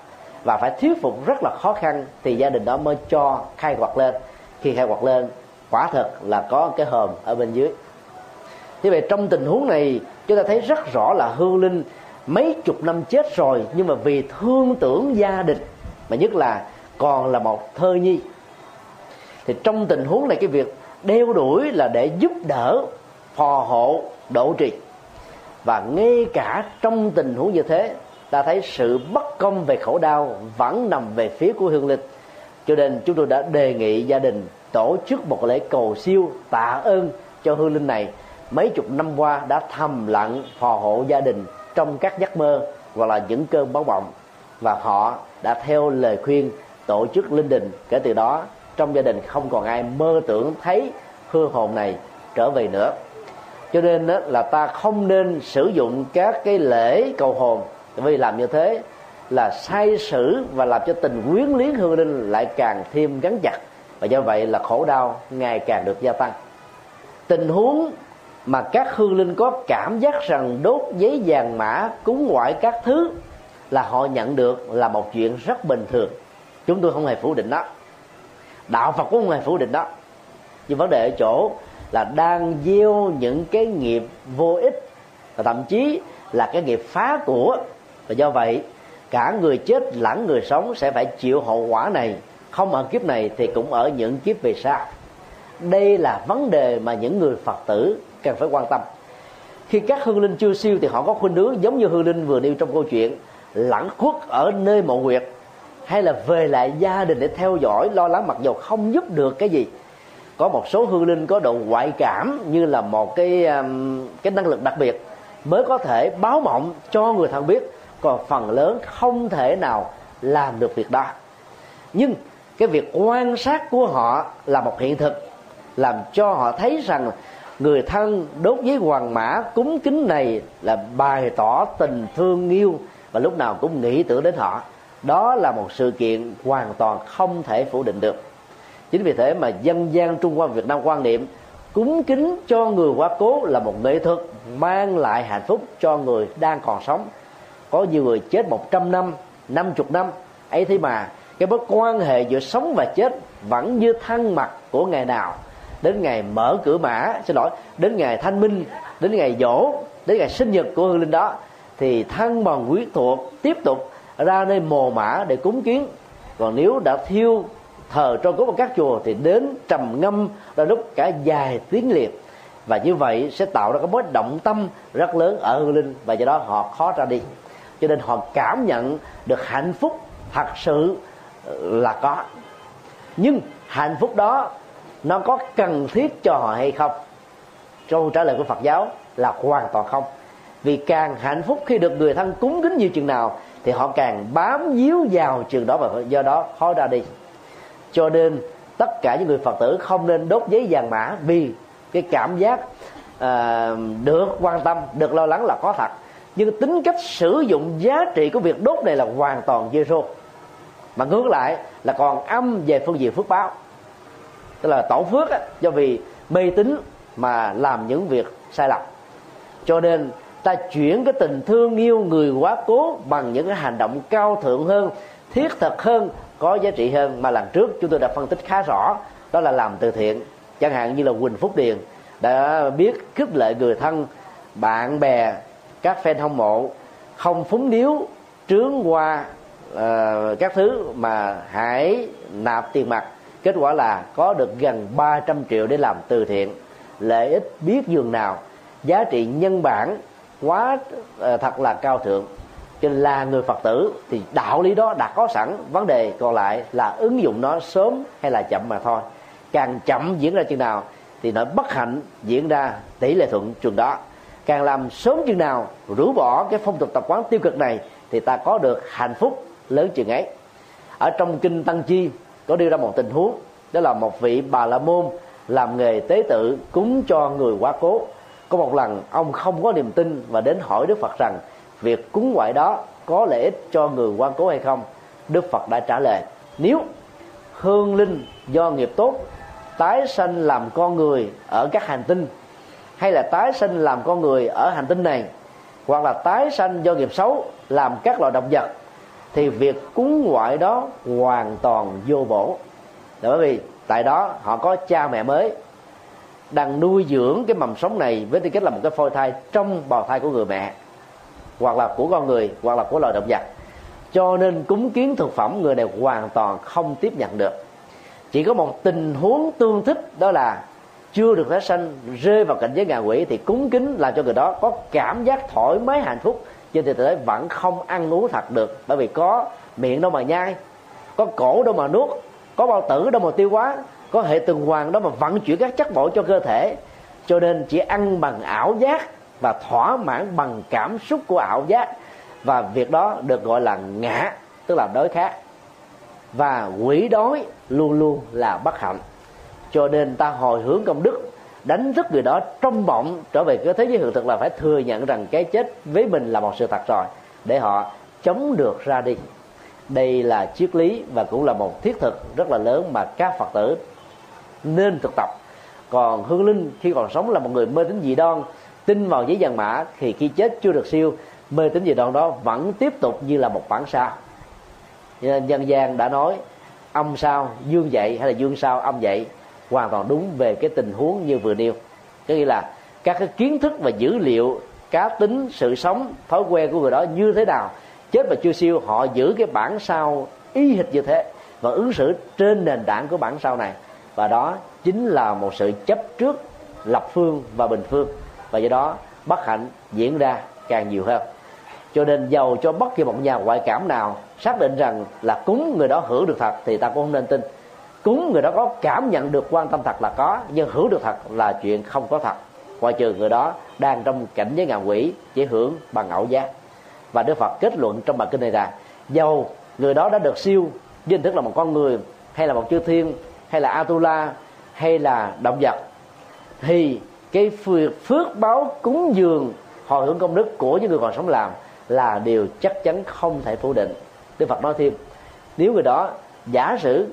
Và phải thuyết phục rất là khó khăn thì gia đình đó mới cho khai quật lên. Khi khai quật lên quả thật là có cái hòm ở bên dưới. Như vậy trong tình huống này chúng ta thấy rất rõ là hương linh mấy chục năm chết rồi, nhưng mà vì thương tưởng gia đình, mà nhất là còn là một thơ nhi. Thì trong tình huống này cái việc đeo đuổi là để giúp đỡ, phò hộ, độ trì. Và ngay cả trong tình huống như thế, ta thấy sự bất công về khổ đau vẫn nằm về phía của hương linh. Cho nên chúng tôi đã đề nghị gia đình tổ chức một lễ cầu siêu tạ ơn cho hương linh này. Mấy chục năm qua đã thầm lặng phò hộ gia đình trong các giấc mơ hoặc là những cơn báo mộng và họ đã theo lời khuyên tổ chức linh đình kể từ đó trong gia đình không còn ai mơ tưởng thấy hương hồn này trở về nữa. Cho nên đó, là ta không nên sử dụng các cái lễ cầu hồn vì làm như thế là sai sử và làm cho tình quyến luyến hương linh lại càng thêm gắn chặt. Và do vậy là khổ đau ngày càng được gia tăng. Tình huống mà các hương linh có cảm giác rằng đốt giấy vàng mã cúng ngoại các thứ là họ nhận được là một chuyện rất bình thường. Chúng tôi không hề phủ định đó. Đạo phật cũng không hề phủ định đó. Nhưng vấn đề ở chỗ là đang gieo những cái nghiệp vô ích và thậm chí là cái nghiệp phá của. Và do vậy, cả người chết lẫn người sống sẽ phải chịu hậu quả này. Không ở kiếp này thì cũng ở những kiếp về sau. Đây là vấn đề mà những người phật tử cần phải quan tâm. Khi các hương linh chưa siêu thì họ có khuynh hướng giống như hương linh vừa nêu trong câu chuyện, lẳng khuất ở nơi mộ huyệt hay là về lại gia đình để theo dõi, lo lắng mặc dù không giúp được cái gì. Có một số hương linh có độ ngoại cảm như là một cái um, cái năng lực đặc biệt, mới có thể báo mộng cho người thân biết, còn phần lớn không thể nào làm được việc đó. Nhưng cái việc quan sát của họ là một hiện thực, làm cho họ thấy rằng người thân đốt giấy hoàng mã cúng kính này là bày tỏ tình thương yêu và lúc nào cũng nghĩ tưởng đến họ. Đó là một sự kiện hoàn toàn không thể phủ định được. Chính vì thế mà dân gian trung hoa việt nam quan niệm cúng kính cho người quá cố là một nghệ thuật mang lại hạnh phúc cho người đang còn sống. Có nhiều người chết 100 năm 50 năm. Ấy thế mà, cái mối quan hệ giữa sống và chết vẫn như thân mặt của ngày nào đến ngày mở cửa mã, xin lỗi, đến ngày thanh minh, đến ngày dỗ, đến ngày sinh nhật của hương linh đó, thì thân bằng quyến thuộc tiếp tục ra nơi mồ mã để cúng kiến. Còn nếu đã thiêu thờ trong cốt các chùa thì đến trầm ngâm, là lúc cả dài tiếng liệt. Và như vậy sẽ tạo ra cái mối động tâm rất lớn ở hương linh, và do đó họ khó ra đi. Cho nên họ cảm nhận được hạnh phúc thật sự là có. Nhưng hạnh phúc đó nó có cần thiết cho họ hay không? Câu trả lời của phật giáo là hoàn toàn không. Vì càng hạnh phúc khi được người thân cúng kính nhiều chừng nào thì họ càng bám víu vào trường đó và do đó khó ra đi. Cho nên tất cả những người phật tử không nên đốt giấy vàng mã vì cái cảm giác à, được quan tâm được lo lắng là có thật. Nhưng tính cách sử dụng giá trị của việc đốt này là hoàn toàn zero mà ngược lại là còn âm về phương diện phước báo tức là tổ phước á, do vì mê tín mà làm những việc sai lầm. Cho nên ta chuyển cái tình thương yêu người quá cố bằng những cái hành động cao thượng hơn thiết thực hơn có giá trị hơn mà lần trước chúng tôi đã phân tích khá rõ đó là làm từ thiện. Chẳng hạn như là quỳnh phúc điền đã biết khích lệ người thân bạn bè các fan hâm mộ không phúng điếu trướng qua uh, các thứ mà hãy nạp tiền mặt kết quả là có được gần 300 triệu để làm từ thiện. Lợi ích biết dường nào giá trị nhân bản quá uh, thật là cao thượng. Cho nên là người phật tử thì đạo lý đó đã có sẵn vấn đề còn lại là ứng dụng nó sớm hay là chậm mà thôi. Càng chậm diễn ra chừng nào thì nỗi bất hạnh diễn ra tỷ lệ thuận chừng đó. Càng làm sớm chừng nào rũ bỏ cái phong tục tập quán tiêu cực này thì ta có được hạnh phúc lớn chừng ấy. Ở trong kinh tăng chi có đưa ra một tình huống, đó là một vị bà la môn làm nghề tế tự cúng cho người quá cố. Có một lần, ông không có niềm tin và đến hỏi đức phật rằng, việc cúng ngoại đó có lợi ích cho người quan cố hay không? Đức phật đã trả lời, nếu hương linh do nghiệp tốt, tái sanh làm con người ở các hành tinh, hay là tái sanh làm con người ở hành tinh này, hoặc là tái sanh do nghiệp xấu, làm các loài động vật thì việc cúng ngoại đó hoàn toàn vô bổ. Bởi vì tại đó họ có cha mẹ mới, đang nuôi dưỡng cái mầm sống này với tư cách là một cái phôi thai trong bào thai của người mẹ, hoặc là của con người, hoặc là của loài động vật. Cho nên cúng kiến thực phẩm người này hoàn toàn không tiếp nhận được. Chỉ có một tình huống tương thích, đó là chưa được tái sanh, rơi vào cảnh giới ngạ quỷ, thì cúng kính làm cho người đó có cảm giác thoải mái hạnh phúc trên thực tế vẫn không ăn uống thật được, bởi vì có miệng đâu mà nhai, có cổ đâu mà nuốt, có bao tử đâu mà tiêu hóa, có hệ tuần hoàn đó mà vận chuyển các chất bổ cho cơ thể. Cho nên chỉ ăn bằng ảo giác và thỏa mãn bằng cảm xúc của ảo giác, và việc đó được gọi là ngã, tức là đối khác và quỷ đói luôn luôn là bất hạnh. Cho nên ta hồi hướng công đức đánh thức người đó trong bọng trở về cái thế giới hiện thực là phải thừa nhận rằng cái chết với mình là một sự thật rồi, để họ chống được ra đi. Đây là triết lý và cũng là một thiết thực rất là lớn mà các phật tử nên thực tập. Còn hương linh khi còn sống là một người mê tín dị đoan, tin vào giấy vàng mã thì khi chết chưa được siêu, mê tín dị đoan đó vẫn tiếp tục như là một bản sao. Nên dân gian đã nói, âm sao dương dậy hay là dương sao âm dậy? Hoàn toàn đúng về cái tình huống như vừa nêu. Có nghĩa là các cái kiến thức và dữ liệu, cá tính, sự sống, thói quen của người đó như thế nào, chết và chưa siêu, họ giữ cái bản sao y hệt như thế và ứng xử trên nền tảng của bản sao này. Và đó chính là một sự chấp trước lập phương và bình phương. Và do đó, bất hạnh diễn ra càng nhiều hơn. Cho nên giàu cho bất kỳ một nhà ngoại cảm nào xác định rằng là cúng người đó hưởng được thật thì ta cũng không nên tin cúng người đó có cảm nhận được quan tâm thật là có nhưng hưởng được thật là chuyện không có thật. Ngoại trừ người đó đang trong cảnh giới ngạ quỷ chỉ hưởng bằng ảo giác và đức phật kết luận trong bài kinh này là dầu người đó đã được siêu với hình thức là một con người hay là một chư thiên hay là atula hay là động vật thì cái phước, phước báo cúng dường hồi hưởng công đức của những người còn sống làm là điều chắc chắn không thể phủ định. Đức phật nói thêm nếu người đó giả sử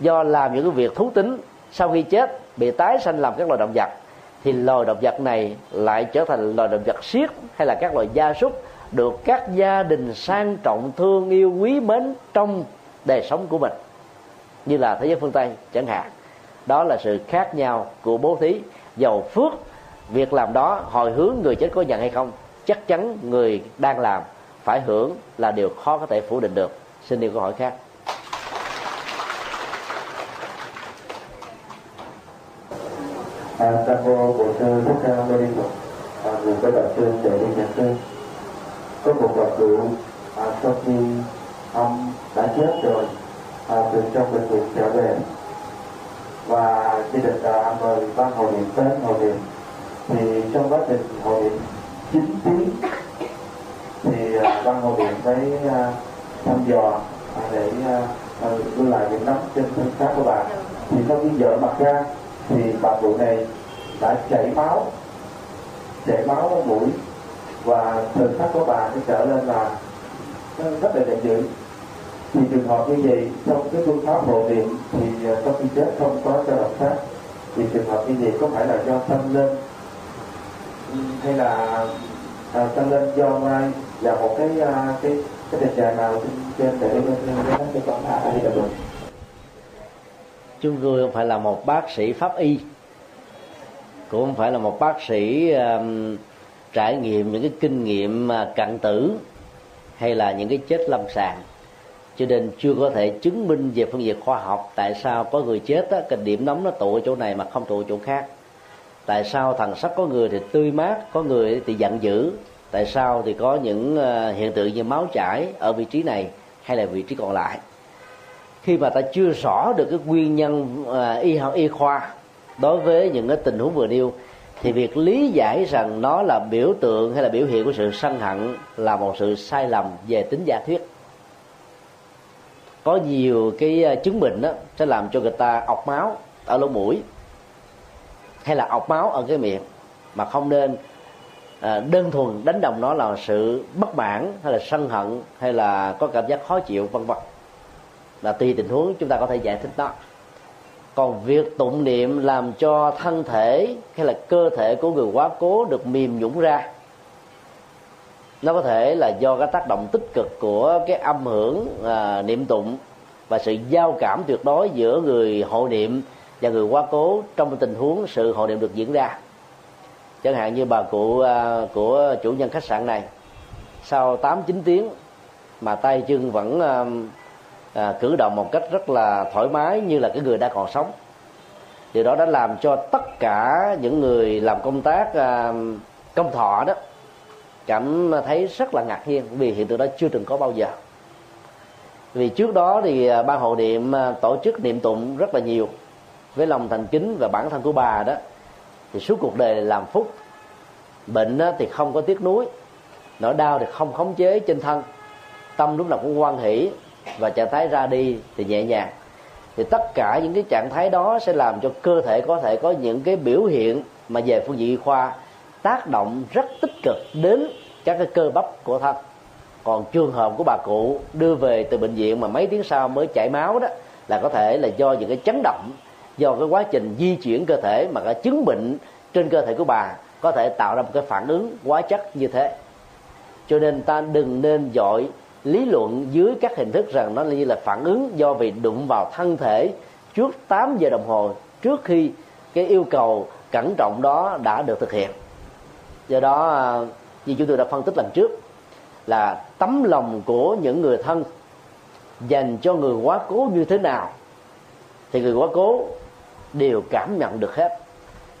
do làm những cái việc thú tính, sau khi chết, bị tái sanh làm các loài động vật, thì loài động vật này lại trở thành loài động vật siết hay là các loài gia súc được các gia đình sang trọng thương yêu quý mến trong đời sống của mình. Như là thế giới phương tây, chẳng hạn. Đó là sự khác nhau của bố thí. Giàu phước, việc làm đó hồi hướng người chết có nhận hay không, chắc chắn người đang làm phải hưởng là điều khó có thể phủ định được. Xin điều câu hỏi khác. À, Tam Mô bộ Sư Thích Ca Mâu Ni Phật à, người có đại sư để đi nhận sư có một vật cụ à, sau khi ông đã chết rồi à, từ trong bệnh viện trở về. Và gia đình đã mời ban hội niệm tới hội niệm thì trong quá trình hội niệm chín tiếng thì à, ban hội niệm mới à, thăm dò à, để à, à lưu đưa lại những nắm trên thân xác của bà. Thì sau khi dở mặt ra thì bà cụ này đã chảy máu chảy máu ở mũi và thần sắc của bà sẽ trở lên là rất là giận dữ thì trường hợp như vậy trong cái phương pháp hộ niệm thì sau khi chết không có cho độc sát thì trường hợp như vậy có phải là do tâm lên hay là à, tâm lên do mai là một cái à, cái cái tình trạng nào trên để lên lên cái con hạ hay là được chúng tôi không phải là một bác sĩ pháp y. Cũng không phải là một bác sĩ um, trải nghiệm những cái kinh nghiệm à, cận tử hay là những cái chết lâm sàng. Cho nên chưa có thể chứng minh về phương diện khoa học tại sao có người chết á, cái điểm nóng nó tụ ở chỗ này mà không tụ ở chỗ khác. Tại sao thần sắc có người thì tươi mát có người thì giận dữ. Tại sao thì có những à, hiện tượng như máu chảy ở vị trí này hay là vị trí còn lại? Khi mà ta chưa rõ được cái nguyên nhân uh, y học y khoa đối với những cái tình huống vừa nêu thì việc lý giải rằng nó là biểu tượng hay là biểu hiện của sự sân hận là một sự sai lầm về tính giả thuyết. Có nhiều cái à, chứng bệnh đó sẽ làm cho người ta ọc máu ở lỗ mũi hay là ọc máu ở cái miệng mà không nên à, đơn thuần đánh đồng nó là sự bất mãn hay là sân hận hay là có cảm giác khó chịu vân vân là tùy tình huống chúng ta có thể giải thích nó còn việc tụng niệm làm cho thân thể hay là cơ thể của người quá cố được mềm nhũng ra nó có thể là do cái tác động tích cực của cái âm hưởng à, niệm tụng và sự giao cảm tuyệt đối giữa người hộ niệm và người quá cố trong tình huống sự hộ niệm được diễn ra. Chẳng hạn như bà cụ à, của chủ nhân khách sạn này sau 8 9 tiếng mà tay chân vẫn à, à, cử động một cách rất là thoải mái như là cái người đã còn sống. Điều đó đã làm cho tất cả những người làm công tác à, công thọ đó cảm thấy rất là ngạc nhiên vì hiện tượng đó chưa từng có bao giờ. Vì trước đó thì à, ban hộ niệm à, tổ chức niệm tụng rất là nhiều với lòng thành kính và bản thân của bà đó. Thì suốt cuộc đời làm phúc bệnh thì không có tiếc nuối nỗi đau thì không khống chế trên thân tâm lúc nào cũng quan hỷ và trạng thái ra đi thì nhẹ nhàng. Thì tất cả những cái trạng thái đó sẽ làm cho cơ thể có thể có những cái biểu hiện mà về phương diện y khoa tác động rất tích cực đến các cái cơ bắp của thân. Còn trường hợp của bà cụ đưa về từ bệnh viện mà mấy tiếng sau mới chảy máu đó, là có thể là do những cái chấn động, do cái quá trình di chuyển cơ thể mà cái chứng bệnh trên cơ thể của bà có thể tạo ra một cái phản ứng quá chất như thế. Cho nên ta đừng nên dội lý luận dưới các hình thức rằng nó như là phản ứng do vì đụng vào thân thể trước 8 giờ đồng hồ trước khi cái yêu cầu cẩn trọng đó đã được thực hiện. Do đó à, như chúng tôi đã phân tích lần trước, là tấm lòng của những người thân dành cho người quá cố như thế nào thì người quá cố đều cảm nhận được hết.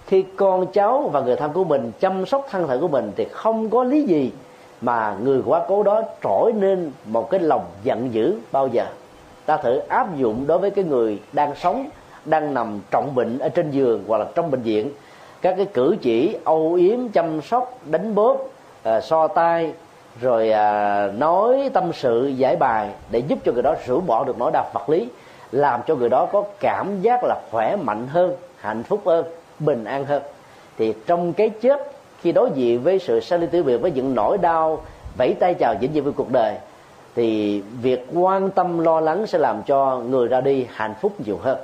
Khi con cháu và người thân của mình chăm sóc thân thể của mình thì không có lý gì mà người quá cố đó trỗi nên một cái lòng giận dữ bao giờ. Ta thử áp dụng đối với cái người đang sống đang nằm trọng bệnh ở trên giường hoặc là trong bệnh viện. Các cái cử chỉ âu yếm chăm sóc đánh bóp à, so tay rồi à, nói tâm sự giải bài để giúp cho người đó rũ bỏ được nỗi đau vật lý làm cho người đó có cảm giác là khỏe mạnh hơn hạnh phúc hơn bình an hơn. Thì trong cái chết khi đối diện với sự sanh ly tử biệt với những nỗi đau vẫy tay chào vĩnh viễn với cuộc đời thì việc quan tâm lo lắng sẽ làm cho người ra đi hạnh phúc nhiều hơn.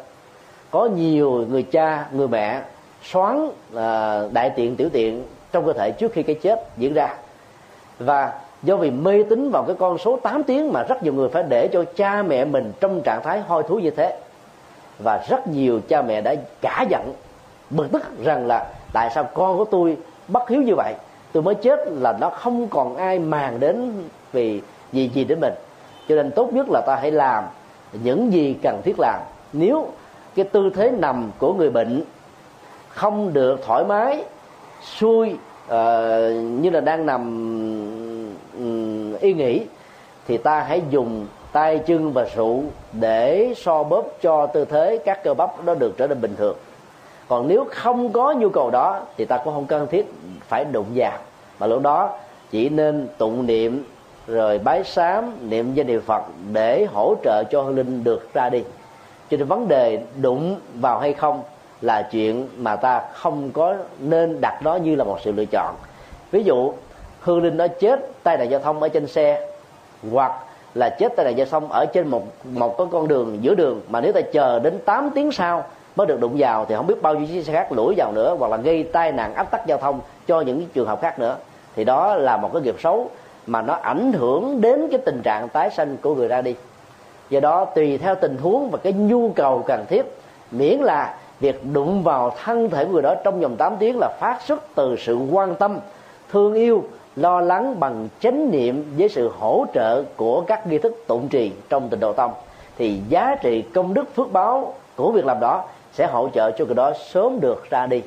Có nhiều người cha người mẹ xoắn à, đại tiện tiểu tiện trong cơ thể trước khi cái chết diễn ra. Và do vì mê tín vào cái con số 8 tiếng mà rất nhiều người phải để cho cha mẹ mình trong trạng thái hôi thú như thế. Và rất nhiều cha mẹ đã cả giận bực tức rằng là tại sao con của tôi bất hiếu như vậy tôi mới chết là nó không còn ai màng đến vì gì gì đến mình. Cho nên tốt nhất là ta hãy làm những gì cần thiết làm. Nếu cái tư thế nằm của người bệnh không được thoải mái xuôi uh, ờ, như là đang nằm ừ, um, yên nghỉ thì ta hãy dùng tay chân và rượu để so bóp cho tư thế các cơ bắp nó được trở nên bình thường còn nếu không có nhu cầu đó thì ta cũng không cần thiết phải đụng vào. Mà lúc đó chỉ nên tụng niệm, rồi bái sám, niệm danh niệm phật để hỗ trợ cho hương linh được ra đi. Cho nên vấn đề đụng vào hay không là chuyện mà ta không có nên đặt nó như là một sự lựa chọn. Ví dụ, hương linh nó chết, tai nạn giao thông ở trên xe, hoặc là chết tai nạn giao thông ở trên một một cái con đường, giữa đường, mà nếu ta chờ đến 8 tiếng sau mới được đụng vào thì không biết bao nhiêu chiếc xe khác lủi vào nữa hoặc là gây tai nạn ách tắc giao thông cho những trường hợp khác nữa. Thì đó là một cái nghiệp xấu mà nó ảnh hưởng đến cái tình trạng tái sanh của người ra đi. Do đó tùy theo tình huống và cái nhu cầu cần thiết, miễn là việc đụng vào thân thể của người đó trong vòng 8 tiếng là phát xuất từ sự quan tâm, thương yêu, lo lắng bằng chánh niệm với sự hỗ trợ của các nghi thức tụng trì trong tình độ tông. Thì giá trị công đức phước báo của việc làm đó sẽ hỗ trợ cho người đó sớm được ra đi.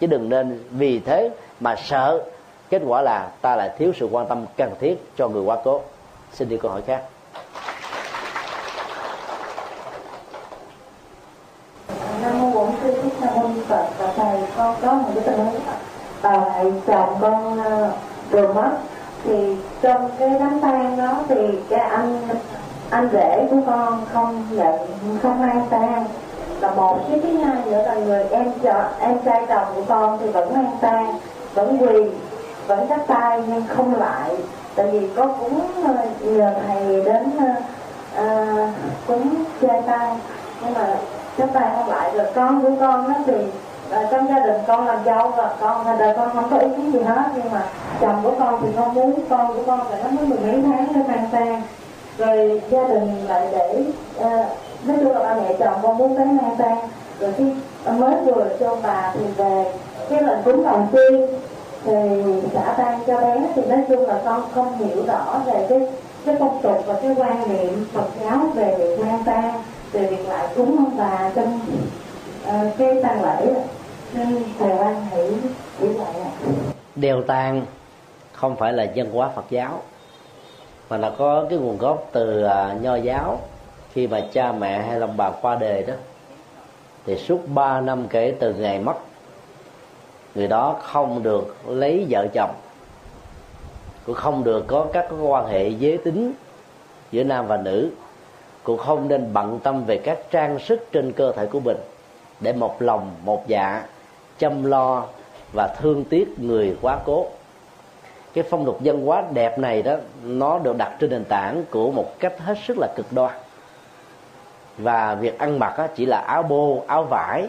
Chứ đừng nên vì thế mà sợ. Kết quả là ta lại thiếu sự quan tâm cần thiết cho người quá cố. Xin đi câu hỏi khác. Nam mô bổn sư thích nam mô phật. Và thầy, con có một cái tình huống bà ngoại chồng con ờ, vừa mất. Thì trong cái đám tang đó thì cái anh anh rể của con không nhận, không mang tang là một cái thứ hai nữa là người em vợ em trai chồng của con thì vẫn mang tang vẫn quỳ vẫn chắp tay nhưng không lại. Tại vì có cúng ờ, nhờ thầy đến uh, cúng chơi tay nhưng mà chắp tay không lại rồi con của con nó thì à, trong gia đình con làm dâu và con đời con không có ý kiến gì hết. Nhưng mà chồng của con thì không muốn con của con là nó mới mười mấy tháng nó mang tang. Rồi gia đình lại để uh, nói chung là ba mẹ chồng con muốn tới mang tan rồi khi mới vừa cho bà thì về cái lần cúng đầu tiên thì xả tan cho bé. Thì nói chung là con không hiểu rõ về cái cái phong tục và cái quan niệm Phật giáo về việc mang tang về việc lại cúng ông bà trong uh, cái tang lễ. Nên thầy quan hỷ chỉ vậy ạ. Đeo tang không phải là dân hóa Phật giáo mà là có cái nguồn gốc từ uh, nho giáo khi mà cha mẹ hay là bà qua đời đó, thì suốt 3 năm kể từ ngày mất, người đó không được lấy vợ chồng, cũng không được có các quan hệ giới tính giữa nam và nữ, cũng không nên bận tâm về các trang sức trên cơ thể của mình để một lòng, một dạ chăm lo và thương tiếc người quá cố. Cái phong tục dân hóa đẹp này đó, nó được đặt trên nền tảng của một cách hết sức là cực đoan và việc ăn mặc chỉ là áo bô, áo vải.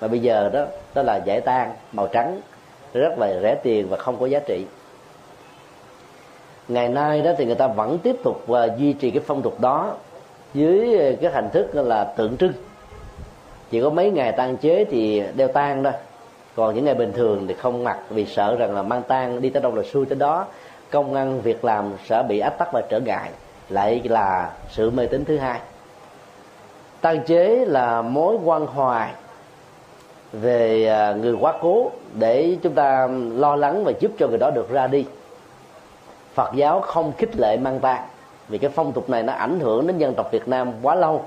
Và bây giờ đó đó là giải tan màu trắng. Rất là rẻ tiền và không có giá trị. Ngày nay đó thì người ta vẫn tiếp tục và duy trì cái phong tục đó dưới à, cái hình thức là tượng trưng. Chỉ có mấy ngày tang chế thì đeo tang thôi. Còn những ngày bình thường thì không mặc, vì sợ rằng là mang tang đi tới đâu là xui tới đó. Công ăn việc làm sẽ bị ách tắc và trở ngại. Lại là sự mê tín thứ hai tăng chế là mối quan hoài về à, người quá cố để chúng ta lo lắng và giúp cho người đó được ra đi. Phật giáo không khích lệ mang tang vì cái phong tục này nó ảnh hưởng đến dân tộc việt nam quá lâu,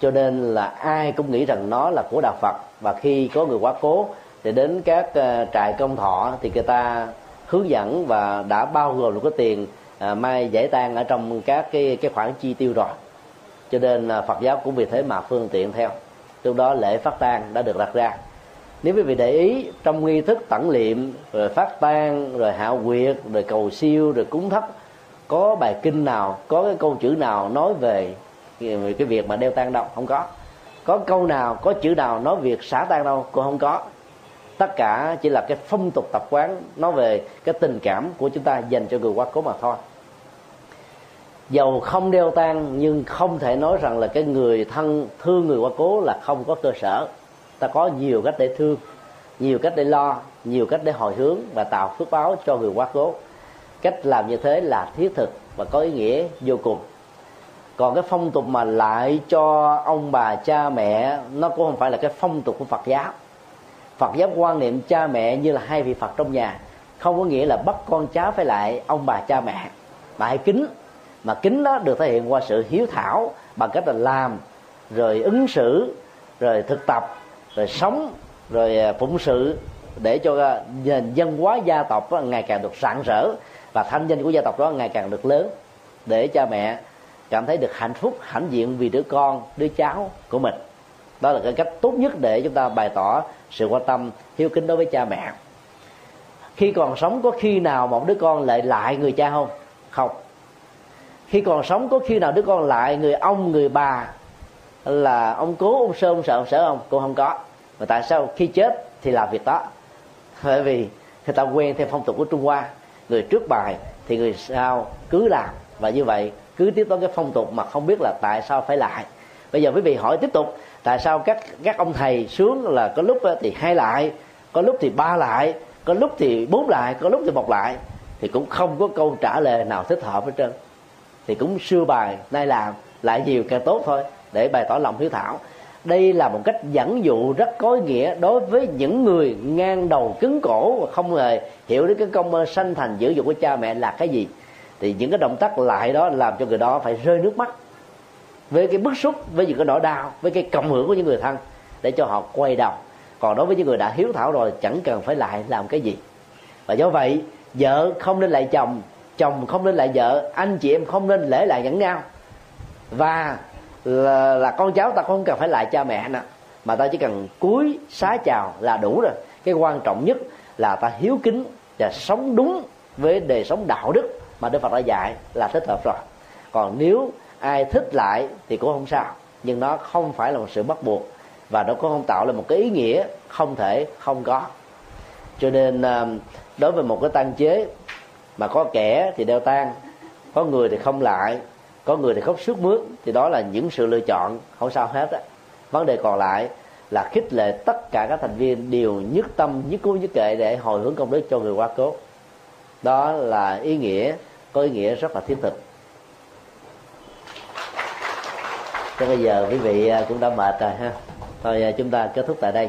cho nên là ai cũng nghĩ rằng nó là của đạo phật. Và khi có người quá cố thì đến các à, trại công thọ thì người ta hướng dẫn và đã bao gồm được cái tiền à, mai giải tang ở trong các cái cái khoản chi tiêu rồi cho nên là Phật giáo cũng vì thế mà phương tiện theo. Lúc đó lễ phát tang đã được đặt ra. Nếu quý vị để ý, trong nghi thức tẩn liệm, rồi phát tang, rồi hạ quyệt rồi cầu siêu, rồi cúng thấp có bài kinh nào, có cái câu chữ nào nói về cái việc mà đeo tang đâu? Không có. Có câu nào, có chữ nào nói việc xả tang đâu? Cũng không có. Tất cả chỉ là cái phong tục tập quán nói về cái tình cảm của chúng ta dành cho người quá cố mà thôi dầu không đeo tang, nhưng không thể nói rằng là cái người thân, thương người quá cố là không có cơ sở. Ta có nhiều cách để thương, nhiều cách để lo, nhiều cách để hồi hướng và tạo phước báo cho người quá cố. Cách làm như thế là thiết thực và có ý nghĩa vô cùng. Còn cái phong tục mà lại cho ông bà, cha mẹ, nó cũng không phải là cái phong tục của phật giáo. Phật giáo quan niệm cha mẹ như là hai vị phật trong nhà. Không có nghĩa là bắt con cháu phải lại ông bà, cha mẹ. Mà hãy kính mà kính đó được thể hiện qua sự hiếu thảo bằng cách là làm, rồi ứng xử, rồi thực tập, rồi sống, rồi à, phụng sự để cho à, nền dân hóa gia tộc ngày càng được rạng rỡ và thanh danh của gia tộc đó ngày càng được lớn, để cha mẹ cảm thấy được hạnh phúc, hãnh diện vì đứa con, đứa cháu của mình. Đó là cái cách tốt nhất để chúng ta bày tỏ sự quan tâm, hiếu kính đối với cha mẹ. Khi còn sống có khi nào một đứa con lại lại người cha không? Không khi còn sống, có khi nào đứa con lại người ông, người bà là ông cố, ông sơ, ông sợ ông sợ ông cũng không có. Mà tại sao khi chết thì làm việc đó? Bởi vì người ta quen theo phong tục của trung hoa. Người trước bài thì người sau cứ làm. Và như vậy, cứ tiếp tục cái phong tục mà không biết là tại sao phải lại. Bây giờ quý vị hỏi tiếp tục, tại sao các các ông thầy sướng là có lúc thì hai lại, có lúc thì ba lại, có lúc thì bốn lại, có lúc thì một lại? Thì cũng không có câu trả lời nào thích hợp hết trơn thì cũng xưa bài, nay làm, lại nhiều càng tốt thôi, để bày tỏ lòng hiếu thảo. Đây là một cách dẫn dụ rất có ý nghĩa đối với những người ngang đầu cứng cổ và không hề hiểu đến cái công ơn sanh thành dưỡng dục của cha mẹ là cái gì. Thì những cái động tác lại đó làm cho người đó phải rơi nước mắt với cái bức xúc, với những cái nỗi đau, với cái cộng hưởng của những người thân để cho họ quay đầu. Còn đối với những người đã hiếu thảo rồi, chẳng cần phải lại làm cái gì. Và do vậy, vợ không nên lại chồng chồng không nên lại vợ anh chị em không nên lễ lại nhẫn nhau và là, là con cháu ta không cần phải lại cha mẹ nữa mà ta chỉ cần cúi xá chào là đủ rồi. Cái quan trọng nhất là ta hiếu kính và sống đúng với đời sống đạo đức mà đức phật đã dạy là thích hợp rồi. Còn nếu ai thích lại thì cũng không sao. Nhưng nó không phải là một sự bắt buộc và nó cũng không tạo ra một cái ý nghĩa không thể không có. Cho nên ờ, đối với một cái tăng chế mà có kẻ thì đeo tang có người thì không lại có người thì khóc sướt mướt thì đó là những sự lựa chọn không sao hết á. Vấn đề còn lại là khích lệ tất cả các thành viên đều nhất tâm nhất cố nhất kệ để hồi hướng công đức cho người quá cố. Đó là ý nghĩa có ý nghĩa rất là thiết thực. Cho bây giờ quý vị à, cũng đã mệt rồi ha. Thôi à, chúng ta kết thúc tại đây.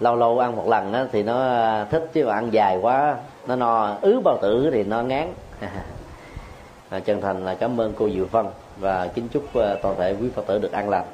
Lâu lâu ăn một lần á, thì nó à, thích chứ mà ăn dài quá nó no, ứ bao tử thì nó ngán. Chân thành là cảm ơn cô Diệu Vân và kính chúc ờ, toàn thể quý Phật tử được an lành.